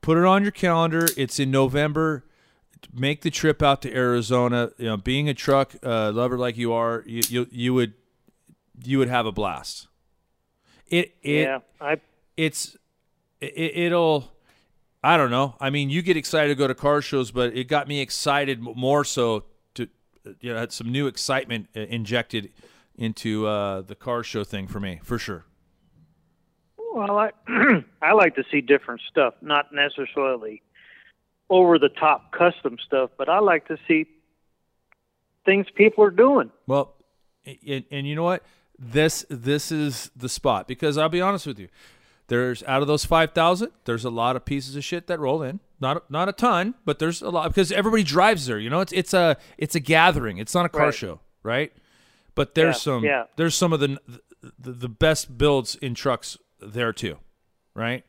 Put it on your calendar. It's in November. Make the trip out to Arizona. You know, being a truck uh, lover like you are, you, you you would you would have a blast. It it yeah, I it's it, it'll I don't know. I mean, you get excited to go to car shows, but it got me excited more so to you know, had some new excitement uh, injected into uh, the car show thing for me, for sure. well, I [CLEARS THROAT] I like to see different stuff, not necessarily over the top custom stuff, but I like to see things people are doing. Well, and, and you know what? This this is the spot because I'll be honest with you. There's out of those five thousand, there's a lot of pieces of shit that roll in. Not not a ton, but there's a lot because everybody drives there. You know, it's it's a it's a gathering. It's not a car Right. show, right? But there's Yeah, some yeah. there's some of the, the the best builds in trucks there too, right?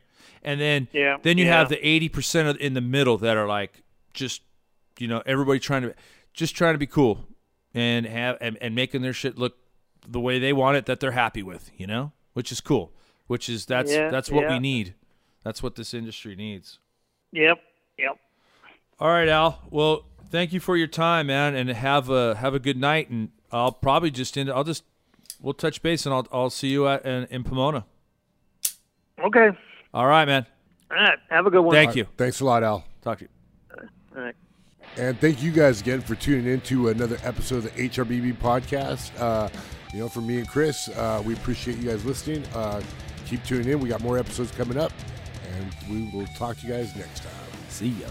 And then Yeah, then you yeah. have the eighty percent in the middle that are like just you know everybody trying to just trying to be cool and have and, and making their shit look the way they want it that they're happy with you know? Which is cool. Which is that's Yeah, that's what we need. That's what this industry needs. Yep, yep. all right al. Well thank you for your time man and have a have a good night and i'll probably just end i'll just we'll touch base and i'll, I'll see you at in, in pomona. Okay. All right man All right. Have a good one. thank you Thanks a lot, Al. talk to you All right. And thank you guys again for tuning in to another episode of the HRBB podcast. Uh, you know, for me and Chris, uh, we appreciate you guys listening. Uh, keep tuning in. We got more episodes coming up, and we will talk to you guys next time. see ya